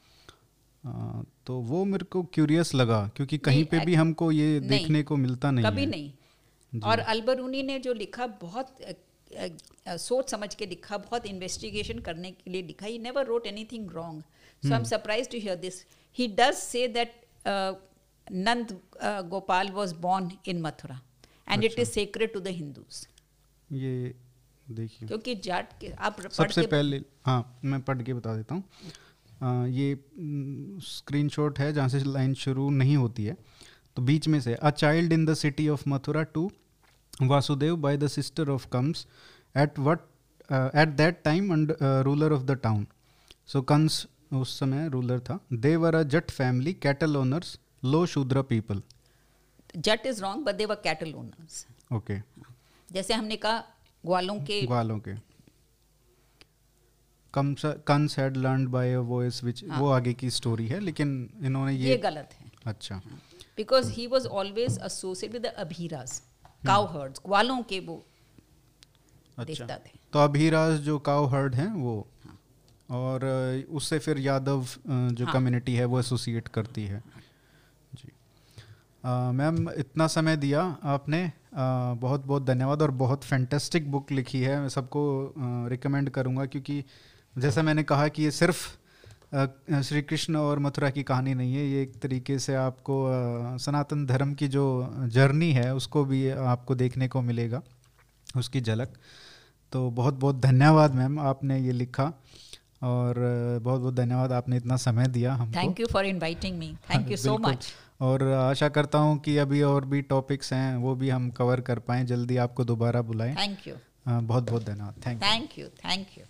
आ, तो वो मेरे को क्यूरियस लगा क्योंकि कहीं पे भी हमको ये देखने को मिलता नहीं कभी है। नहीं। और अलबरूनी ने जो लिखा बहुत सोच समझ के लिखा बहुत इन्वेस्टिगेशन करने के लिए लिखा ही never wrote anything wrong so I am surprise to hear this he does say that Nand Gopal was born in Mathura and it is sacred to the Hindus ये देखिए। क्योंकि जाट के आप सबसे पहले हाँ मैं पढ़ के बता देता हूँ। ये स्क्रीनशॉट है जहाँ से लाइन शुरू नहीं होती है। तो बीच में से a child in the city of Mathura to Vasudev by the sister of Kans at what at that time and ruler of the town so Kans उस समय रूलर था। They were a Jat family cattle owners low Shudra people Jat is wrong but they were cattle owners okay जैसे हमने कहा ग्वालों के ग्वालों के। Kans had learned by a voice हाँ। वो आगे की स्टोरी है लेकिन इन्होंने ये ये गलत है। अच्छा। Because he was always associate with Abhiraj cowherds ग्वालों के वो अच्छा। देखता थे। तो अभीराज जो काउ हर्ड हैं वो और उससे फिर यादव जो हाँ। कम्युनिटी है वो एसोसिएट करती है। जी। मैम इतना समय दिया आपने। अ, बहुत बहुत धन्यवाद और बहुत फैंटेस्टिक बुक लिखी है। मैं सबको रिकमेंड करूँगा क्योंकि जैसा मैंने कहा कि ये सिर्फ़ श्री कृष्ण और मथुरा की कहानी नहीं है। ये एक तरीके से आपको अ, सनातन धर्म की जो जर्नी है उसको भी आपको देखने को मिलेगा। उसकी झलक। तो बहुत बहुत धन्यवाद मैम आपने ये लिखा। और बहुत बहुत धन्यवाद आपने इतना समय दिया हमको। Thank you for inviting me thank you so much और आशा करता हूँ कि अभी और भी टॉपिक्स हैं वो भी हम कवर कर पाएँ। जल्दी आपको दोबारा बुलाएँ। थैंक यू बहुत बहुत धन्यवाद। Thank you thank you thank you